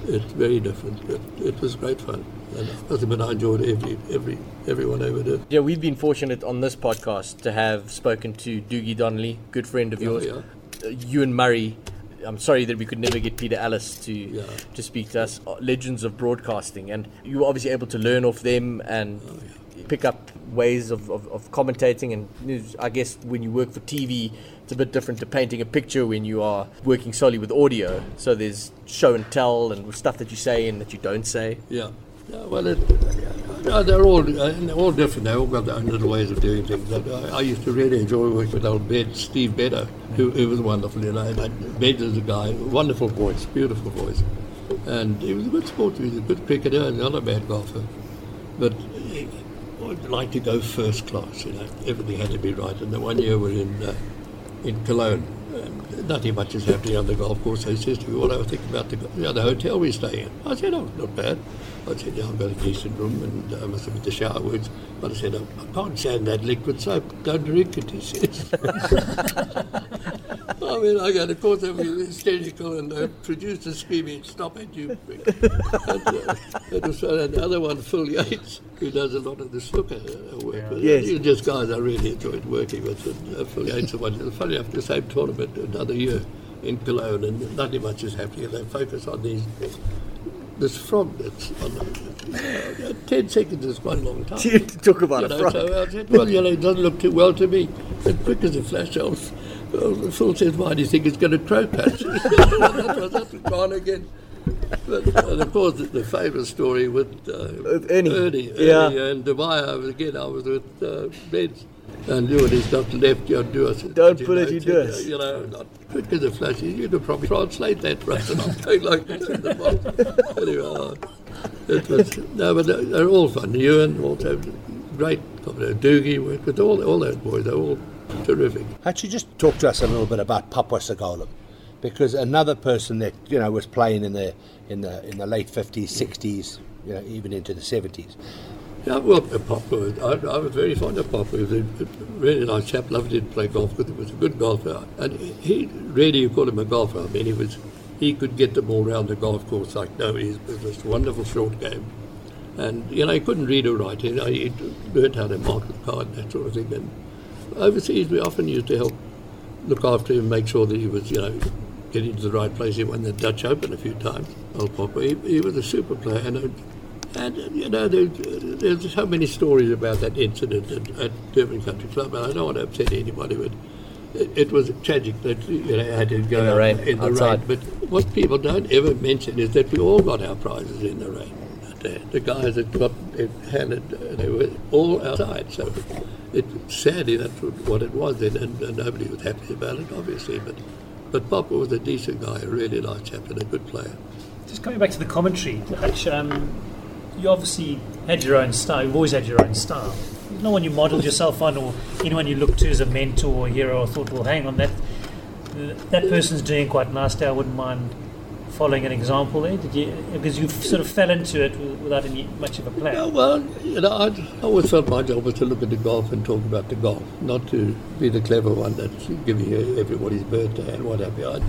it's very different. It, it was great fun. And I I enjoyed every, every, everyone over there. Yeah, we've been fortunate on this podcast to have spoken to Dougie Donnelly, good friend of yours, yeah. uh, Ewen Murray. I'm sorry that we could never get Peter Alliss to Yeah. to speak to us. uh, Legends of broadcasting, and you were obviously able to learn off them and pick up ways of, of, of commentating. And I guess when you work for TV, it's a bit different to painting a picture when you are working solely with audio. So there's show and tell and stuff that you say and that you don't say. Yeah. Well, it, they're all uh, all different. They all got their own little ways of doing things. I, I used to really enjoy working with old Bed, Steve Bedder, who, who was wonderful. You know, Bed is a guy, wonderful voice, beautiful voice, and he was a good sportsman. He was a good cricketer and not a bad golfer. But he would like to go first class. You know, everything had to be right. And the one year we're in uh, in Cologne, nothing much is happening on the golf course. So he says to me, "What I was thinking about the, you know, the hotel we stay in." I said, "Oh, not bad." I said, "Yeah, I've got a decent room, and uh, I must have been the shower words." But I said, "I can't stand that liquid soap. Don't drink it." He says. I mean, I got, of course, I was hysterical and uh, produced a screaming, stop it, you prick. and, uh, it was uh, another one, Phil Yates, who does a lot of the snooker uh, work. Yeah. Yes. These just guys I really enjoyed working with. And, uh, Phil Yates, one, funny enough, the same tournament another year in Cologne, and nothing much is happening. They focus on these this frog that's on uh, 10 seconds is quite a long time. You talk about You a know, frog. so said, well, you know, it doesn't look too well to me. And quick as a flash, I was, well, Phil says, why do you think it's going to crow patch? that was gone again. But, and of course, the, the famous story with, uh, With Ernie. Ernie, Yeah. Ernie and Dubai, I was, again, I was with uh, Beds. And do and he's not left, you do us. Don't put it, you do us. You know, not quick as a flash. You'd have probably translate that for us, and I'm going like this in the box. Anyway, uh, it was, no, but they're, they're all fun. Ewen, also great. Dougie worked with all, all those boys. They're all terrific. Actually, just talk to us a little bit about Papwa Sewgolum, because another person that you know was playing in the in the in the late fifties, sixties, you know, even into the seventies. Yeah, well, Papwa, I, I was very fond of Papwa. He was a really nice chap. Loved him to play golf because he was a good golfer. And he really, you call him a golfer. I mean, he was he could get the ball around the golf course like nobody's business. Wonderful short game. And, you know, he couldn't read or write. You know, he learned how to mark the card and that sort of thing. And overseas, we often used to help look after him, make sure that he was, you know, getting to the right place. He won the Dutch Open a few times, old Papwa. He, he was a super player. And, and you know, there, there's so many stories about that incident at, at Durban Country Club, and I don't want to upset anybody, but it, it was tragic that you know, I had to go In the out rain, in the outside. rain. But what people don't ever mention is that we all got our prizes in the rain. The, the guys that got it handed, uh, they were all outside. So it sadly that's what it was then, and, and nobody was happy about it, obviously. But but Papwa was a decent guy, a really nice chap, and a good player. Just coming back to the commentary, Hutch, um, you obviously had your own style. You've always had your own style. There's no one you modelled yourself on, or anyone you looked to as a mentor or hero, or thought, well, hang on, that that person's doing quite nicely. I wouldn't mind following an example there. Did you? Because you sort of fell into it without any much of a plan. Yeah, well, you know, I always felt my job was to look at the golf and talk about the golf, not to be the clever one that's giving everybody's birthday and what have you. I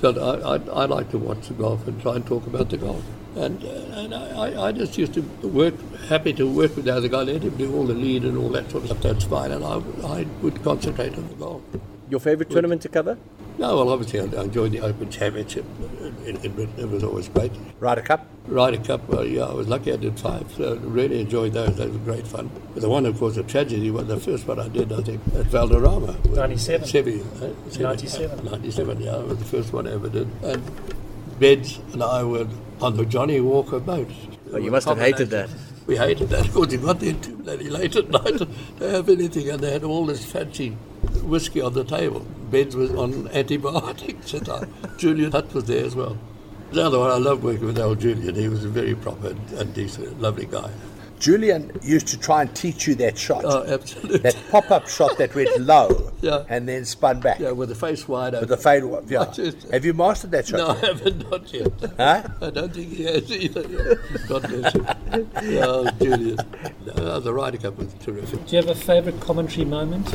felt I, I, I like to watch the golf and try and talk about the golf. And, uh, and I, I- I just used to work, happy to work with the other guy, let him do all the lead and all that sort of stuff. That's fine, and I, I would concentrate on the golf. Your favourite tournament to cover? No, well, obviously I, I enjoyed the Open Championship in, in Britain. It was always great. Ryder Cup. Ryder Cup, well, yeah, I was lucky I did five. So really enjoyed those. Those were great fun. But the one, of course, a tragedy was the first one I did, I think, at Valderrama. 97. Seve, uh, Seve, 97. 97, yeah, it was the first one I ever did. And Beds and I were on the Johnnie Walker boat. Oh, you must have hated that. We hated that because you got there too bloody late at night to have anything, and they had all this fancy whiskey on the table. Beds was on antibiotics, and I, Julian Hutt was there as well. The other one, I loved working with old Julian. He was a very proper and decent, lovely guy. Julian used to try and teach you that shot. Oh, absolutely. That pop up shot that went low Yeah. and then spun back. Yeah, with the face wide open. With the fade one. Yeah. Just- Have you mastered that shot? No, I haven't, not yet. Huh? I don't think he has either. God bless him. Yeah, oh, Julian. No, oh, the Ryder Cup was terrific. Do you have a favourite commentary moment?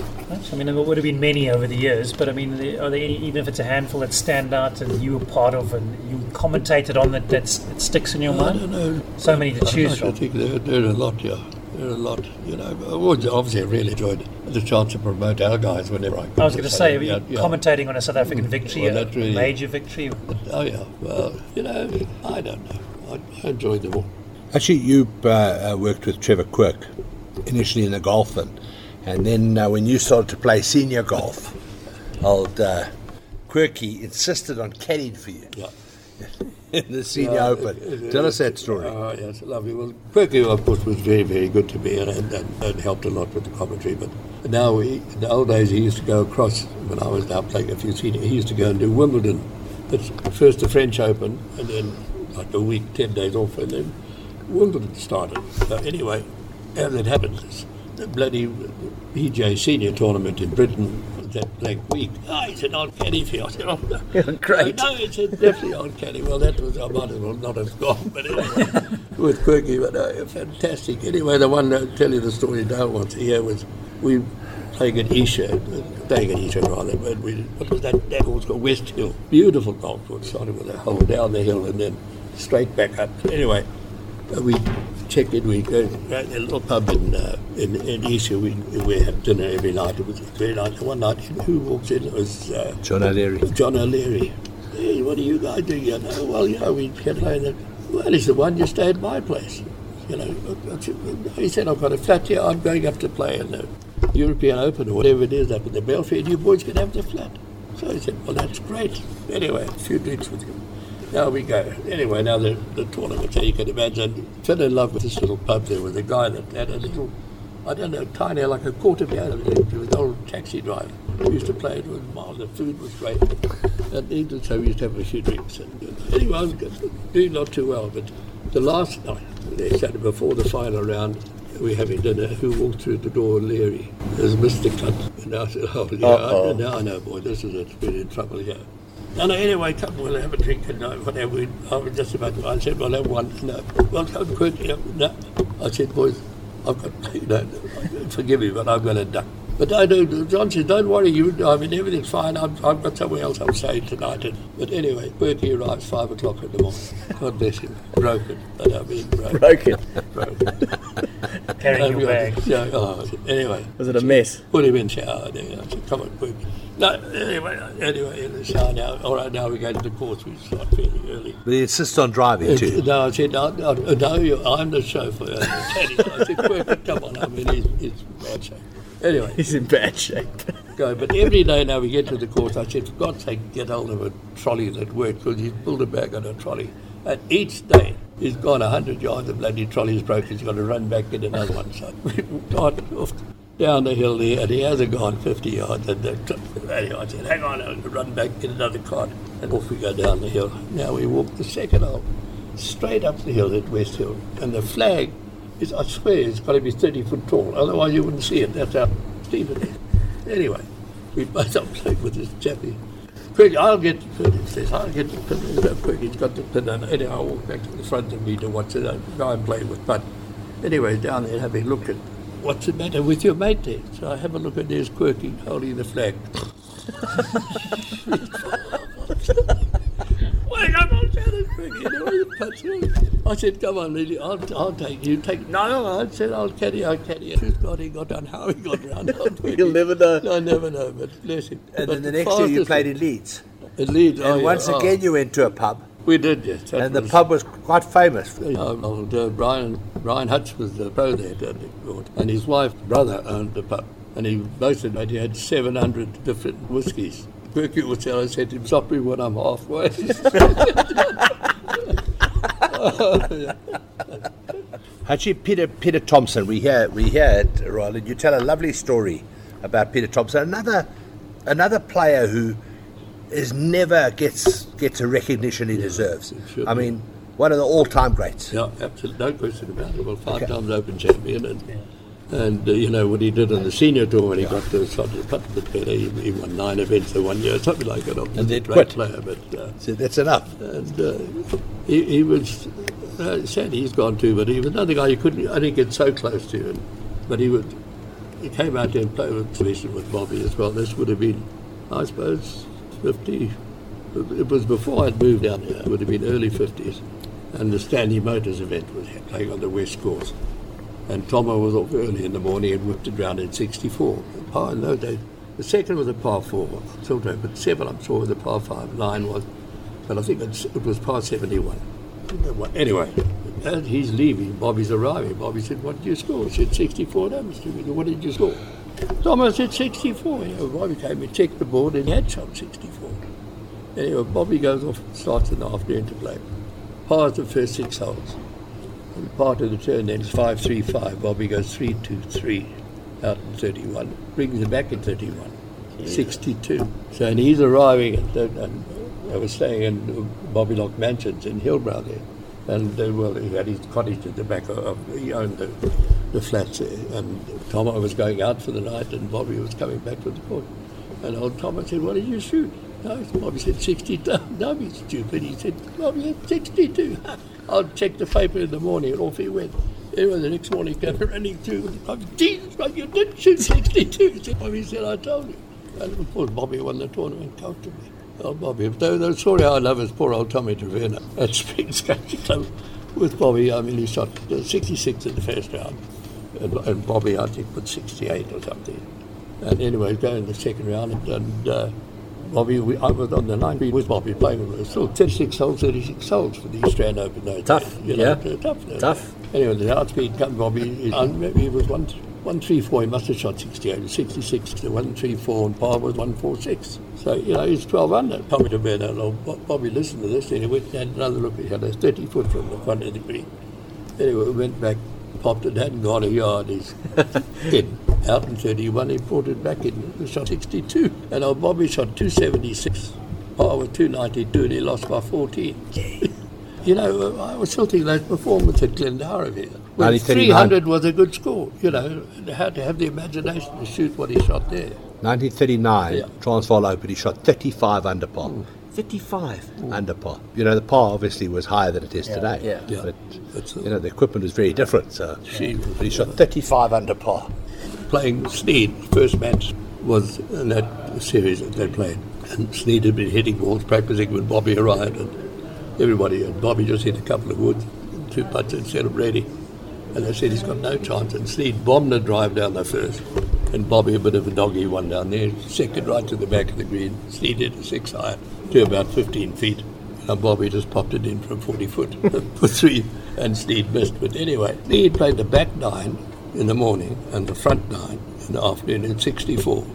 I mean, there would have been many over the years, but I mean, are there any, even if it's a handful that stand out and you were part of and you commentated on that that sticks in your I mind? don't know. So many to choose I from. think there, there are a lot, yeah. There are a lot, you know. I Obviously, I really enjoyed the chance to promote our guys whenever I could. I was going to say, yeah, yeah. commentating on a South African victory, Well, a really- major victory. Oh, yeah. Well, you know, I don't know. I, I enjoyed them all. Actually, you uh, uh, worked with Trevor Quirk initially in the golf, and, and then uh, when you started to play senior golf, old uh, Quirky insisted on caddying for you Yeah. in the senior Yeah, open. it- it- Tell us that story. Oh, yes, lovely. Well, Quirky, of course, was very, very good to me and, and, and, helped a lot with the commentary. But now, he, in the old days, he used to go across, when I was now playing a few senior, he used to go and do Wimbledon. It's first the French Open, and then like a week, 10 days off, and then Wimbledon started. So anyway, as it happens, the bloody PJ Senior tournament in Britain that black week. Oh, he said, Old Kenny for you. I said, no. Great. No, he said, definitely Old Kenny. Well, that was, I might as well not have gone, but anyway, with Quirky, but no, fantastic. Anyway, the one I'll tell you the story wants to hear was we playing at Esher, playing at Esher rather, but we, what was that, that was called West Hill. Beautiful golf course, started with a hole down the hill and then straight back up. Anyway, uh, we check in, we go to a little pub in, uh, in, in Esher, we, we have dinner every night. It was very nice. And one night, who walks in? It was uh, John O'Leary. John O'Leary. Hey, what are you guys doing here? No, well, you know, we can play that. Well, he's the one you stay at my place. You know, he said, I've got a flat here. I'm going up to play in the European Open or whatever it is up in the Belfry, and you boys can have the flat. So he said, well, that's great. Anyway, a few drinks with him. Now we go. Anyway, now the, the tournament, so you can imagine, fell in love with this little pub there with a guy that had a little, I don't know, tiny, like a quarter piano. Was an old taxi driver. We used to play it with miles. The food was great. And needless, so we used to have a few drinks. And anyway, I was good, doing not too well. But the last night, they said before the final round, we were having dinner. Who walked through the door? Leary. There's Mr. Cunt. And I said, oh, yeah, I, now I know, boy, this is it. We're in trouble here. No, anyway, come, we'll have a drink and uh, whatever. I was just about to, I said, well, have one. Well, come quick. Yeah, no. I said, boys, I've got, you know, forgive me, but I've got to duck. But I do, John said, don't worry, you, I mean, everything's fine. I've, I've got somewhere else I'm staying tonight. And, but anyway, Bertie arrives five o'clock in the morning. God bless him. Broken. But I mean, broken. Broken. broken. Carrying your Yeah, bag. yeah, oh, anyway. Was it a mess? Put him in shower. There. I said, come on, quick. No, anyway, anyway, in the shower now. All right, now we go to the course. We start fairly early. But he insists on driving too. No, I said, no, no, no you, I'm the chauffeur. I said, quick, come on. I mean, he's, he's in bad shape. Anyway, He's in bad shape. go. But every day now we get to the course, I said, for God's sake, get hold of a trolley that works, because he's pulled it back on a trolley. And each day, he's gone 100 yards, the bloody trolley's broke, he's got to run back, get another one. So we started off down the hill there, and he hasn't gone 50 yards. And the, anyway, I said, hang on, I'll run back, get another cart. And off we go down the hill. Now we walk the second hole, straight up the hill at West Hill. And the flag I swear, it's got to be 30 foot tall, otherwise you wouldn't see it. That's how steep it is. Anyway, we both up playing with this chappie. Quick, I'll get the pin. Says, I'll get the pin. Got quick, he's got the pin. And anyway, I walk back to the front of me to watch it. Uh, the guy I'm playing with. But anyway, down there having looked at what's the matter with your mate there. So I have a look at there's Quirky holding the flag. You you. I said, come on, Lily, I'll, I'll take you. Take No, no, I said, I'll carry, I'll carry you. Truth God, he got down. How he got round. You'll never know. I never know, but bless him. And But then the next year you played in Leeds. At Leeds, And oh, yeah, once oh. again you went to a pub. We did, yes. And the pub was quite famous. Um, old, uh, Brian Brian Hutch was the pro there, and his wife brother owned the pub, and he boasted that he had 700 different whiskies. Quirky would tell us, said him, stop me when I'm halfway. Actually, Peter Peter Thomson, we hear we hear it, Roland. You tell a lovely story about Peter Thomson, another another player who is never gets gets a recognition he deserves. I mean, one of the all-time greats. yeah, absolutely, no question about it. Well, five times Open champion, and and uh, you know what he did in the senior tour when he got to the cut a bit better. He, he won nine events in one year, something like that. And then great quit. player, but. Uh, So that's enough. and uh, he, he was uh, sad he's gone too, but he was another guy you couldn't I didn't get so close to, and, but he would he came out there and played with Commission with Bobby as well. This would have been, I suppose, fifty. It was before I'd moved down here. It would have been early fifties, and the Stanley Motors event was playing on the West Course, and Tomo was up early in the morning and whipped it round in '64. Par in those days. The second was a par four, Silver, but seven I'm sure was a par five. Nine was but I think it was past 71. Anyway, as he's leaving, Bobby's arriving. Bobby said, What did you score? I said, 64. No. Wiggin, what did you score? Thomas said, 64. You know, Bobby came and checked the board and he had shot 64. Anyway, Bobby goes off, starts in the afternoon to play. Pars the first six holes. Part of the turn then is 5 3 5. Bobby goes 3 2 3 out in 31. Brings it back in 31. 62. So, and he's arriving at the, and I was staying in Bobby Locke Mansions in Hillbrow there. And uh, well, he had his cottage at the back of, he owned the the flats there. And Tomo was going out for the night, and Bobby was coming back with the court. And old Tomo said, "What did you shoot?" No, Bobby said 62. No, he's stupid. He said, Bobby, 62. I'll check the paper in the morning, and off he went. Anyway, the next morning, he came running through. Oh, Jesus, but you didn't shoot 62. He said, I told you. And of course, Bobby won the tournament comfortably. Oh, Bobby. Though the story I love is poor old Tommy Trevena at Springs Country Club with Bobby. I mean, he shot uh, 66 in the first round. And, and Bobby, I think, put 68 or something. And anyway, going in the second round, and, and uh, Bobby, we, I was on the line with Bobby playing with us. Still 36 holes, 36 holes for the Australian Open. Though, Tough, you know, yeah. Tough. Tough. Anyway, the outspeed come Bobby. Maybe it was one, one three four. He must have shot 68, 66. The one three four and par was one four six. So you know he's 12 under. Tommy de Bernard, old Bobby listened to this and he went and had another look. He had a 30 foot from the front of the green. Anyway, we went back, popped it, hadn't gone a yard. He's in. Out in 31, he brought it back in. He shot 62. And old Bobby shot 276. I was 292 and he lost by 14. you know, uh, I was still thinking those performances at Glendara here. Well, 300 was a good score. You know, had to have the imagination to shoot what he shot there. 1939, Yeah. Transvaal Open, he shot 35 under par. 55. Under par. You know, the par obviously was higher than it is today. yeah. Yeah. But, That's, you know, the equipment was very different. So, She- but he shot 35 under par. playing Snead, first match was in that series that they played. And Snead had been hitting balls, practicing when Bobby arrived, and everybody, and Bobby just hit a couple of woods, two putts instead of ready. And they said he's got no chance. And Snead bombed a drive down the first, and Bobby a bit of a doggy one down there, second right to the back of the green. Snead hit a six iron to about 15 feet. And Bobby just popped it in from 40 foot for three, and Snead missed. But anyway, Snead played the back nine in the morning and the front nine in the afternoon in 64.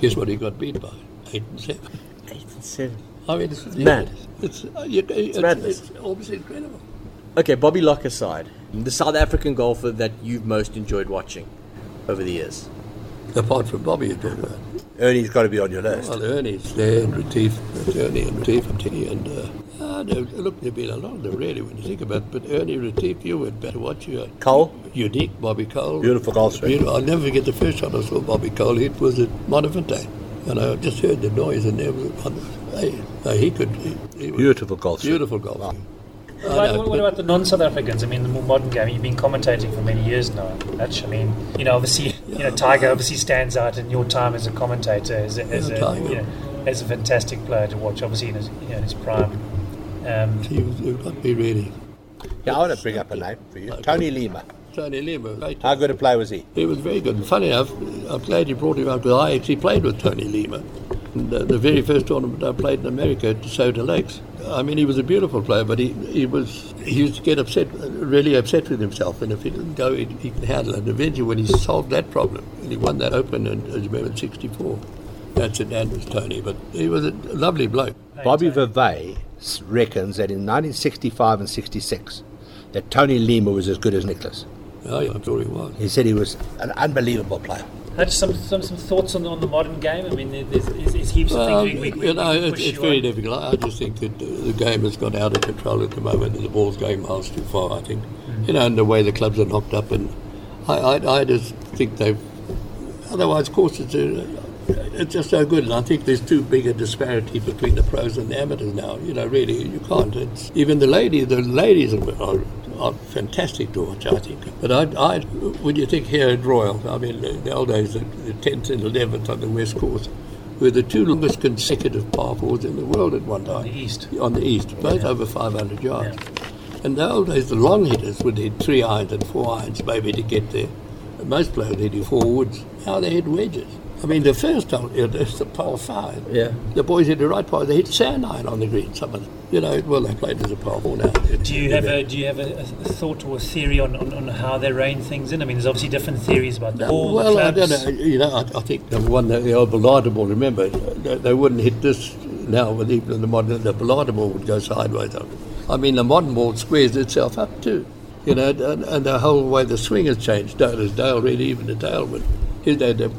Guess what he got beat by? Eight and seven. 8 and 7. I mean, it's Mad. It's, uh, you, it's, madness. it's almost incredible. Okay, Bobby Locke aside, the South African golfer that you've most enjoyed watching over the years. Apart from Bobby, you talk about. Ernie's got to be on your list. Well, Ernie's there and Retief, Ernie and Retief and T. And uh, ah, look, there've been a lot of them really when you think about it. But Ernie Retief, you would better watch your Cole? unique Bobby Cole. Beautiful golf swing. Beautiful. I'll never forget the first time I saw Bobby Cole hit was at Montevideo. And I just heard the noise and there was hey, no, he could. He, he Beautiful golf swing. Beautiful golf. swing. I What, know, what but- about the non-South Africans? I mean, the more modern game. You've been commentating for many years now. Hutch. I mean, you know, obviously, you know, Tiger obviously stands out in your time as a commentator, as a, as Yeah, a you know, as a fantastic player to watch. Obviously, in his, you know, in his prime. Um, He was, you've got to be really. Yeah, I want to bring up a name for you. Tony Lema. Tony Lema, right? How good a player was he? He was very good. And funny enough, I'm glad you brought him up because I actually played with Tony Lema. And, uh, the very first tournament I played in America at Soda Lakes. I mean, he was a beautiful player, but he, he was he used to get upset, really upset with himself. And if he didn't go, he, he could handle it. And eventually, when he solved that problem, and he won that Open, in, as you remember, in '64, that's it. That was Tony. But he was a lovely bloke. Bobby Verwey reckons that in 1965 and 66, that Tony Lema was as good as Nicklaus. Oh, yeah, I'm sure he was. He said he was an unbelievable player. Hutch, some, some some thoughts on the, on the modern game. I mean, there's, there's, there's heaps of things we, we, we, you know, we it's, it's very on. difficult. I just think that the game has got out of control at the moment, and the ball's going miles too far. I think, you know, and the way the clubs are knocked up, and I, I, I just think they've. Otherwise, of course, it's, uh, it's just so good, and I think there's too big a disparity between the pros and the amateurs now. You know, really, you can't. It's, even the ladies, the ladies are, are, fantastic watch. I think, but I, I, when you think here at Royal, I mean, the, the old days, the, the 10th and 11th on the West Course were the two longest consecutive par fours in the world at one time. On the east. On the east, both over 500 yards. In the old days, the long hitters would hit three irons and four irons maybe to get there. Most players hit four woods. Now they hit wedges. I mean, the first hole, you know, it's the par five. Yeah. The boys hit the right par. They hit sand iron on the green. Some of them, you know, well, they played as a par four now. Do you have a do you have a, a thought or a theory on, on, on how they rein things in? I mean, there's obviously different theories about the ball. well, the I don't clubs. know. You know, I, I think the one that the old Balata ball. Remember, they, they wouldn't hit this now with even the modern. The Balata ball would go sideways up. I mean, the modern ball squares itself up too. You know, and, and the whole way the swing has changed. Dale, as Dale really even the Dale, but his dad, the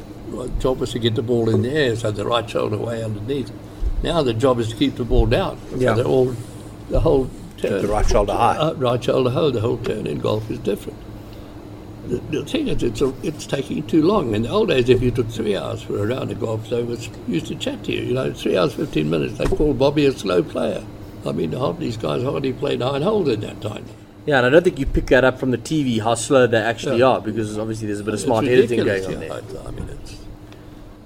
job was to get the ball in the air, so the right shoulder way underneath. Now the job is to keep the ball down. Yeah. So they're all the whole turn. The right shoulder high. Uh, right shoulder high. The whole turn in golf is different. the, the thing is, it's, a, it's taking too long. In the old days, if you took three hours for a round of golf, they was used to chat to you. You know, three hours, 15 minutes. They called Bobby a slow player. I mean, half these guys hardly played nine holes in that time. Yeah, and I don't think you pick that up from the TV how slow they actually Yeah. are because obviously there's a bit of smart editing going on yeah. there. I, I mean, it's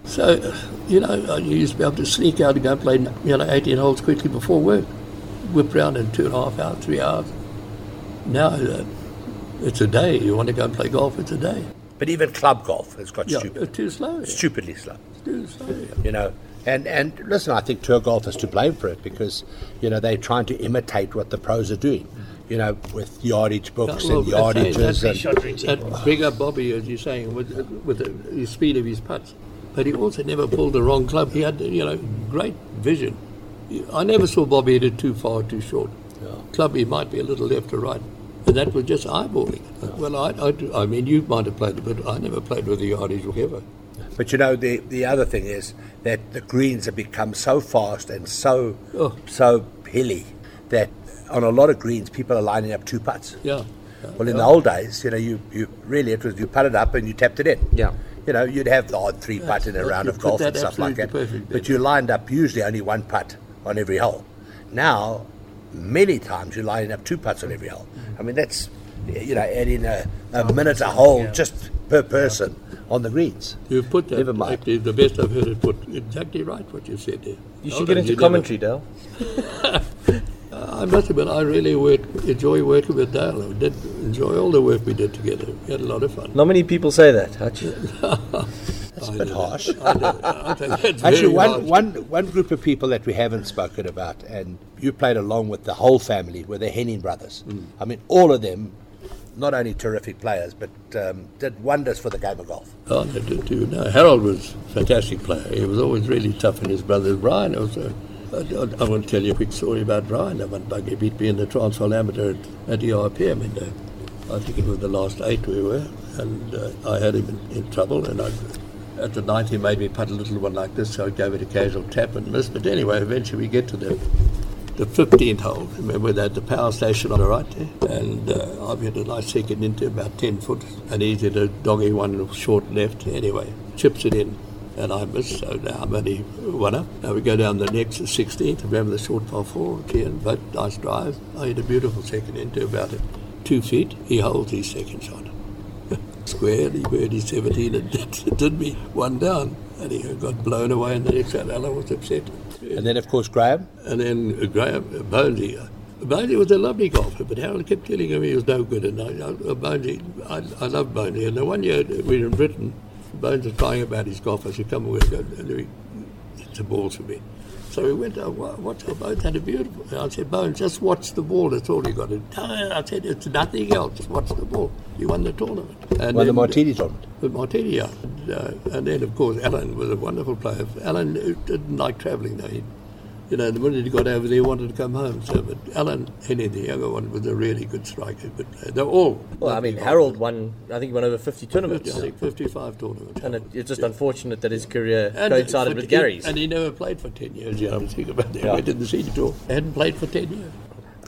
so you know you used to be able to sneak out and go and play you know 18 holes quickly before work, whip round in two and a half hours, three hours. Now uh, it's a day. You want to go and play golf? It's a day. But even club golf has got Yeah, stupid, it's too slow. yeah. stupidly slow. Too slow. yeah. you know. And and listen, I think tour golf is to blame for it because you know they're trying to imitate what the pros are doing, you know, with yardage books Well, and that's saying yardages that- and Shot routine. that Bobby, as you're saying, with, with the, the speed of his putts. But he also never pulled the wrong club. He had, you know, great vision. I never saw Bobby hit it too far, too short. Club, he might be a little left or right. And that was just eyeballing. Well, I, I, do- I mean, you might have played it, but I never played with the yardage ever. But you know, the, the other thing is that the greens have become so fast and so Oh. so hilly that on a lot of greens people are lining up two putts. Yeah. Well, in the old days, you know, you, you really it was you putted up and you tapped it in. Yeah. You know, you'd have the odd three putt in a round of golf and stuff like that. perfect, But you lined up usually only one putt on every hole. Now, many times you're lining up two putts on every hole. I mean, that's you know, adding a, a um, minute a hole just per person on the greens. You've put that, Never mind. actually, the best I've heard it put exactly right what you said there. You Hold should get into you never- commentary, Dale. I must admit, I really work, enjoy working with Dale. I did enjoy all the work we did together. We had a lot of fun. Not many people say that, Hutch. That's a bit harsh. I do. I Actually, very one, harsh. one, one group of people that we haven't spoken about, and you played along with the whole family, were the Henning brothers. Mm. I mean, all of them, not only terrific players, but um, did wonders for the game of golf. Oh, they did too. No, Harold was a fantastic player. He was always really tough, and his brother Brian also. I, to tell you a quick story about Brian. I one buggy beat me in the Transvaal Amateur at, at ERPM. And, uh, I think it was the last eight we were, and uh, I had him in, in trouble. And I, at the ninth, he made me putt a little one like this, so I gave it a casual tap and missed. But anyway, eventually we get to the the 15th hole. Remember that the power station on the right there? And uh, I've hit a nice second into about 10 foot, and he's hit a doggy one short left. Anyway, chips it in, and I miss, so now I'm only one up. Now we go down the next the 16th, remember the short par four, and but nice drive. I hit a beautiful second into about it. two feet. He holds his second shot. Square, he birdied 17 and did, did me one down. And he got blown away in the next round. Ella was upset. And then, of course, Graham. And then uh, Graham, uh, Bonesy. Uh, Bonesy was a lovely golfer, but Harold kept telling him he was no good. And I, I, uh, Bonesy, I, I love Bonesy. And the one year we were in Britain, Bones was crying about his golf. I said, come away, go, and he, it's a ball for me. So we went, oh, wha- what's our Bones had a beautiful. I said, Bones, just watch the ball. That's all you got to do. I said, it's nothing else. Just watch the ball. You won the tournament. And Won the Martini tournament. with Martini, yeah. And, uh, and then, of course, Alan was a wonderful player. Alan didn't like travelling, though. He, you know, the minute he got over there, he wanted to come home. So, but Alan Henny, the younger one, was a really good striker, good player. Uh, they're all. Well, I mean, Harold won. I think he won over 50 tournaments, I think 55 tournaments. and it, it's just unfortunate that his career And coincided for- with Gary's. And he never played for 10 years, you know, I'm thinking about that. Yeah. Went in the senior tour. Hadn't played for 10 years.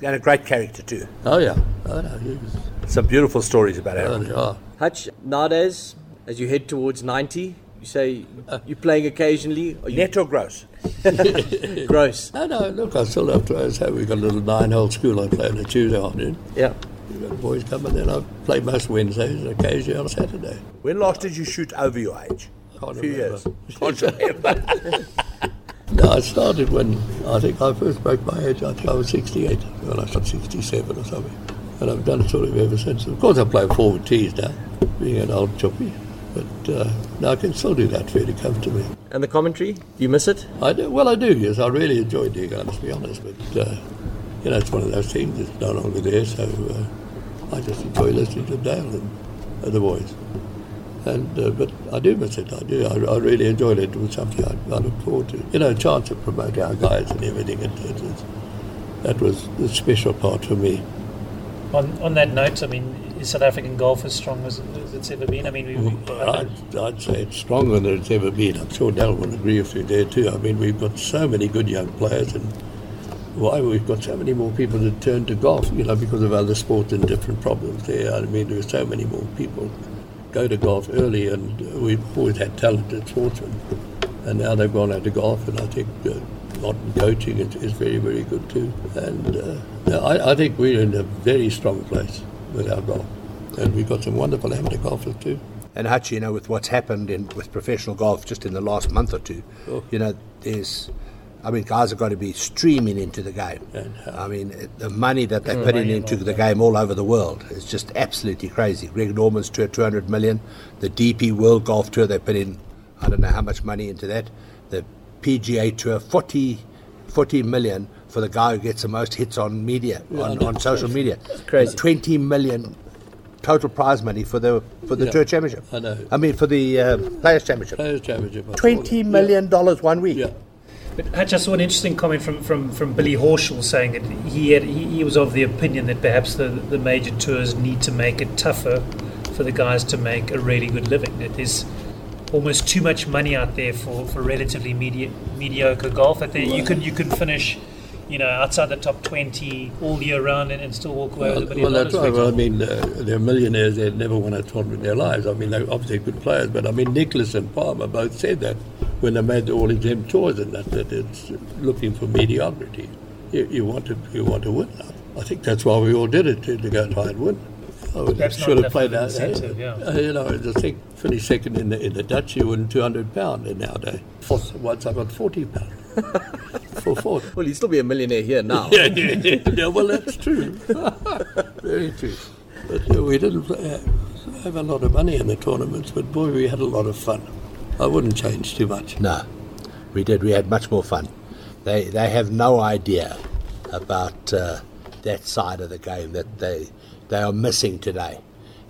And a great character, too. Oh, yeah. Oh, no, he was. Some beautiful stories about Oh, Harold. yeah. Hutch, nowadays, as you head towards 90, you say you're playing occasionally. Are you Net or gross? gross? No, no, look, I still have to. So we've got a little nine hole school I play on a Tuesday afternoon. Yeah. We've got boys come and then I play most Wednesdays and occasionally on Saturday. When last did you shoot over your age? Can't A few remember. years. Can't remember. No, I started when I think I first broke my age. I think I was 68 when I shot 67 or something. And I've done it sort of ever since. Of course, I play forward tees now, being an old choppy. But uh, no, I can still do that fairly comfortably. And the commentary? Do you miss it? I do, well, I do, yes. I really enjoy doing it, must be honest. But, uh, you know, it's one of those things that's no longer there. So uh, I just enjoy listening to Dale and uh, the boys. And uh, but I do miss it. I do. I, I really enjoyed it. It was something I, I look forward to. You know, a chance to promote our guys and everything. It, it, it, that was the special part for me. On, on that note, I mean, is South African golf as strong as, as it's ever been? I mean, we, we, I'd, I'd say it's stronger than it's ever been. I'm sure Dale would agree with you there too. I mean, we've got so many good young players, and why we've got so many more people that turn to golf, you know, because of other sports and different problems there. I mean, there's so many more people go to golf early, and we've always had talented sportsmen. And now they've gone out to golf, and I think uh, modern coaching is, is very, very good too. And uh, I, I think we're in a very strong place with our golf. And we've got some wonderful amateur golfers too. And Hutch, you know, with what's happened in with professional golf just in the last month or two, Oh. you know, there's, I mean, guys have got to be streaming into the game. And how- I mean, the money that they're Mm, putting into the yeah. game all over the world is just absolutely crazy. Greg Norman's tour, 200 million. The DP World Golf Tour, they put in, I don't know how much money into that. The PGA Tour, 40, 40 million for the guy who gets the most hits on media, on, on social media. crazy. 20 million total prize money for the for the Yeah, tour championship. I know. I mean, for the uh, players championship. Players Championship. I saw Twenty that. dollars one week. Yeah. But Hutch, I saw an interesting comment from, from, from Billy Horschel saying that he, had, he, he was of the opinion that perhaps the, the major tours need to make it tougher for the guys to make a really good living. That there's almost too much money out there for, for relatively medi- mediocre golf. That there, you can you can finish, you know, outside the top twenty all year round and, and still walk away Well, with a million well, that's dollars. right. Well, I mean, uh, they're millionaires. They've never won a tournament in their lives. I mean, they're obviously good players, but I mean, Nicklaus and Palmer both said that when they made the all exempt tours, and that, that it's looking for mediocrity. You, you want to you want to win. I think that's why we all did it to, to go and try and win. I would- not should have played out. yeah. Uh, you know, I think finish second in the in the Dutch, you win two hundred pound in nowadays. Once I got forty pound for fourth. Well, you'd still be a millionaire here now. yeah, yeah, yeah, yeah, well, that's true. Very true. But uh, we didn't uh, have a lot of money in the tournaments, but boy, we had a lot of fun. I wouldn't change too much. No, we did. We had much more fun. They they have no idea about uh, that side of the game that they they are missing today,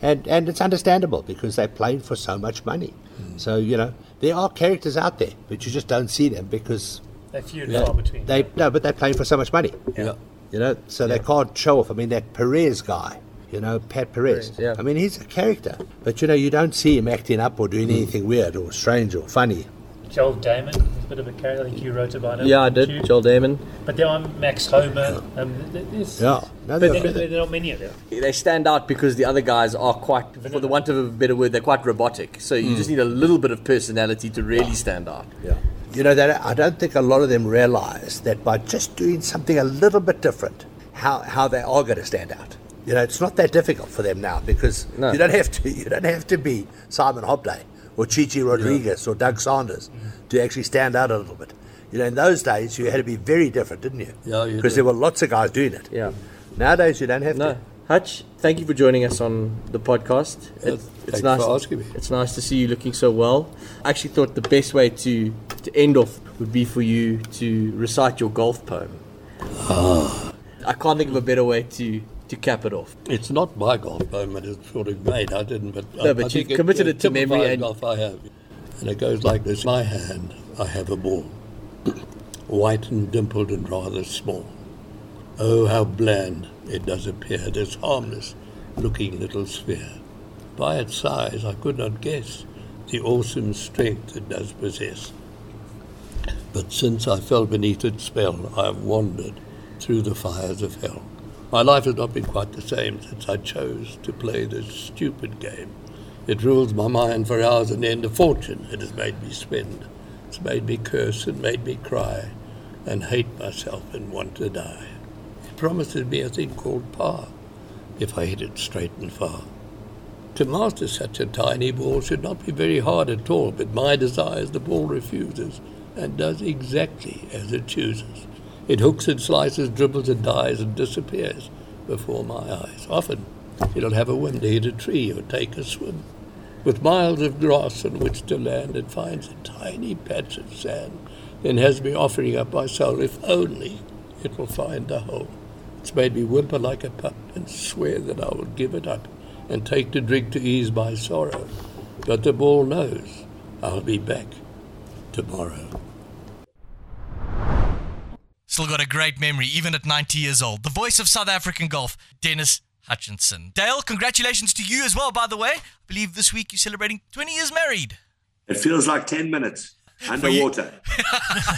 and and it's understandable because they played for so much money. So you know there are characters out there, but you just don't see them because They're few and you far between. they no, but they're playing for so much money. Yeah. You know, so they can't show off. I mean, that Perez guy, you know, Pat Perez. Perez, yeah. I mean, he's a character, but you know, you don't see him acting up or Mm. doing anything weird or strange or funny. Joel Dahmen, he's a bit of a character. I think you wrote about him. Yeah, I didn't you? Joel Dahmen. But there are Max Homa. Um, Yeah, no, but they're there, there are not many of them. They stand out because the other guys are quite, for the want of a better word, they're quite robotic. So you just need a little bit of personality to really stand out. Yeah. You know, that I don't think a lot of them realize that by just doing something a little bit different, how, how they are going to stand out. You know, it's not that difficult for them now because No. you don't have to. You don't have to be Simon Hobday or Chi Chi Rodriguez or Doug Sanders to actually stand out a little bit. You know, in those days you had to be very different, didn't you? Yeah, Because there were lots of guys doing it. Yeah. Nowadays you don't have No. to. Hutch, thank you for joining us on the podcast. It- for asking me. It's nice to see you looking so well. I actually thought the best way to, to end off would be for you to recite your golf poem. Ah. I can't think of a better way to, to cap it off. It's not my golf poem, it is sort of made. I didn't, but I, but I you think committed it to memory and- golf I have, and it goes like this: My hand, I have a ball, white and dimpled and rather small. Oh, how bland it does appear, this harmless-looking little sphere. By its size, I could not guess the awesome strength it does possess. But since I fell beneath its spell, I have wandered through the fires of hell. My life has not been quite the same since I chose to play this stupid game. It rules my mind for hours and end. A fortune it has made me spend. It's made me curse and made me cry, and hate myself and want to die. Promises me a thing called power, if I hit it straight and far. To master such a tiny ball should not be very hard at all, but my desires the ball refuses, and does exactly as it chooses. It hooks and slices, dribbles and dies, and disappears before my eyes. Often it'll have a whim to hit a tree or take a swim. With miles of grass on which to land, it finds a tiny patch of sand, then has me offering up my soul, if only it will find a hole. It's made me whimper like a pup and swear that I will give it up and take to drink to ease my sorrow. But the ball knows I'll be back tomorrow. Still got a great memory, even at 90 years old. The voice of South African golf, Denis Hutchinson. Dale, congratulations to you as well, by the way. I believe this week you're celebrating 20 years married. It feels like 10 minutes underwater.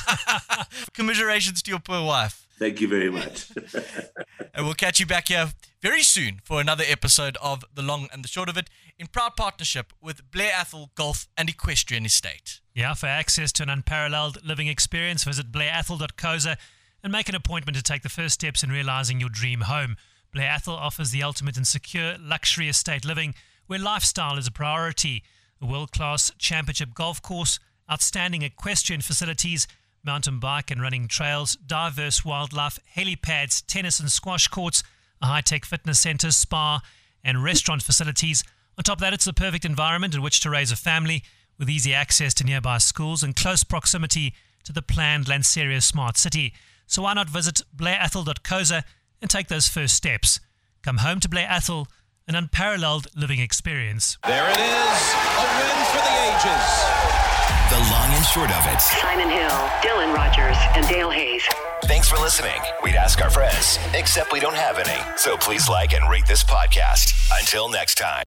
Commiserations to your poor wife. Thank you very much. and we'll catch you back here very soon for another episode of The Long and the Short of It in proud partnership with Blair Athol Golf and Equestrian Estate. Yeah, for access to an unparalleled living experience, visit blairathol.coza and make an appointment to take the first steps in realizing your dream home. Blair Athol offers the ultimate in secure luxury estate living where lifestyle is a priority. A world class championship golf course, outstanding equestrian facilities, mountain bike and running trails, diverse wildlife, helipads, tennis and squash courts, a high tech fitness center, spa, and restaurant facilities. On top of that, it's the perfect environment in which to raise a family with easy access to nearby schools and close proximity to the planned Lanseria Smart City. So why not visit blairathol.coza and take those first steps? Come home to Blair Athol, an unparalleled living experience. There it is, a win for the ages. The long and short of it. Simon Hill, Dylan Rogers, and Dale Hayes. Thanks for listening. We'd ask our friends, except we don't have any. So please like and rate this podcast. Until next time.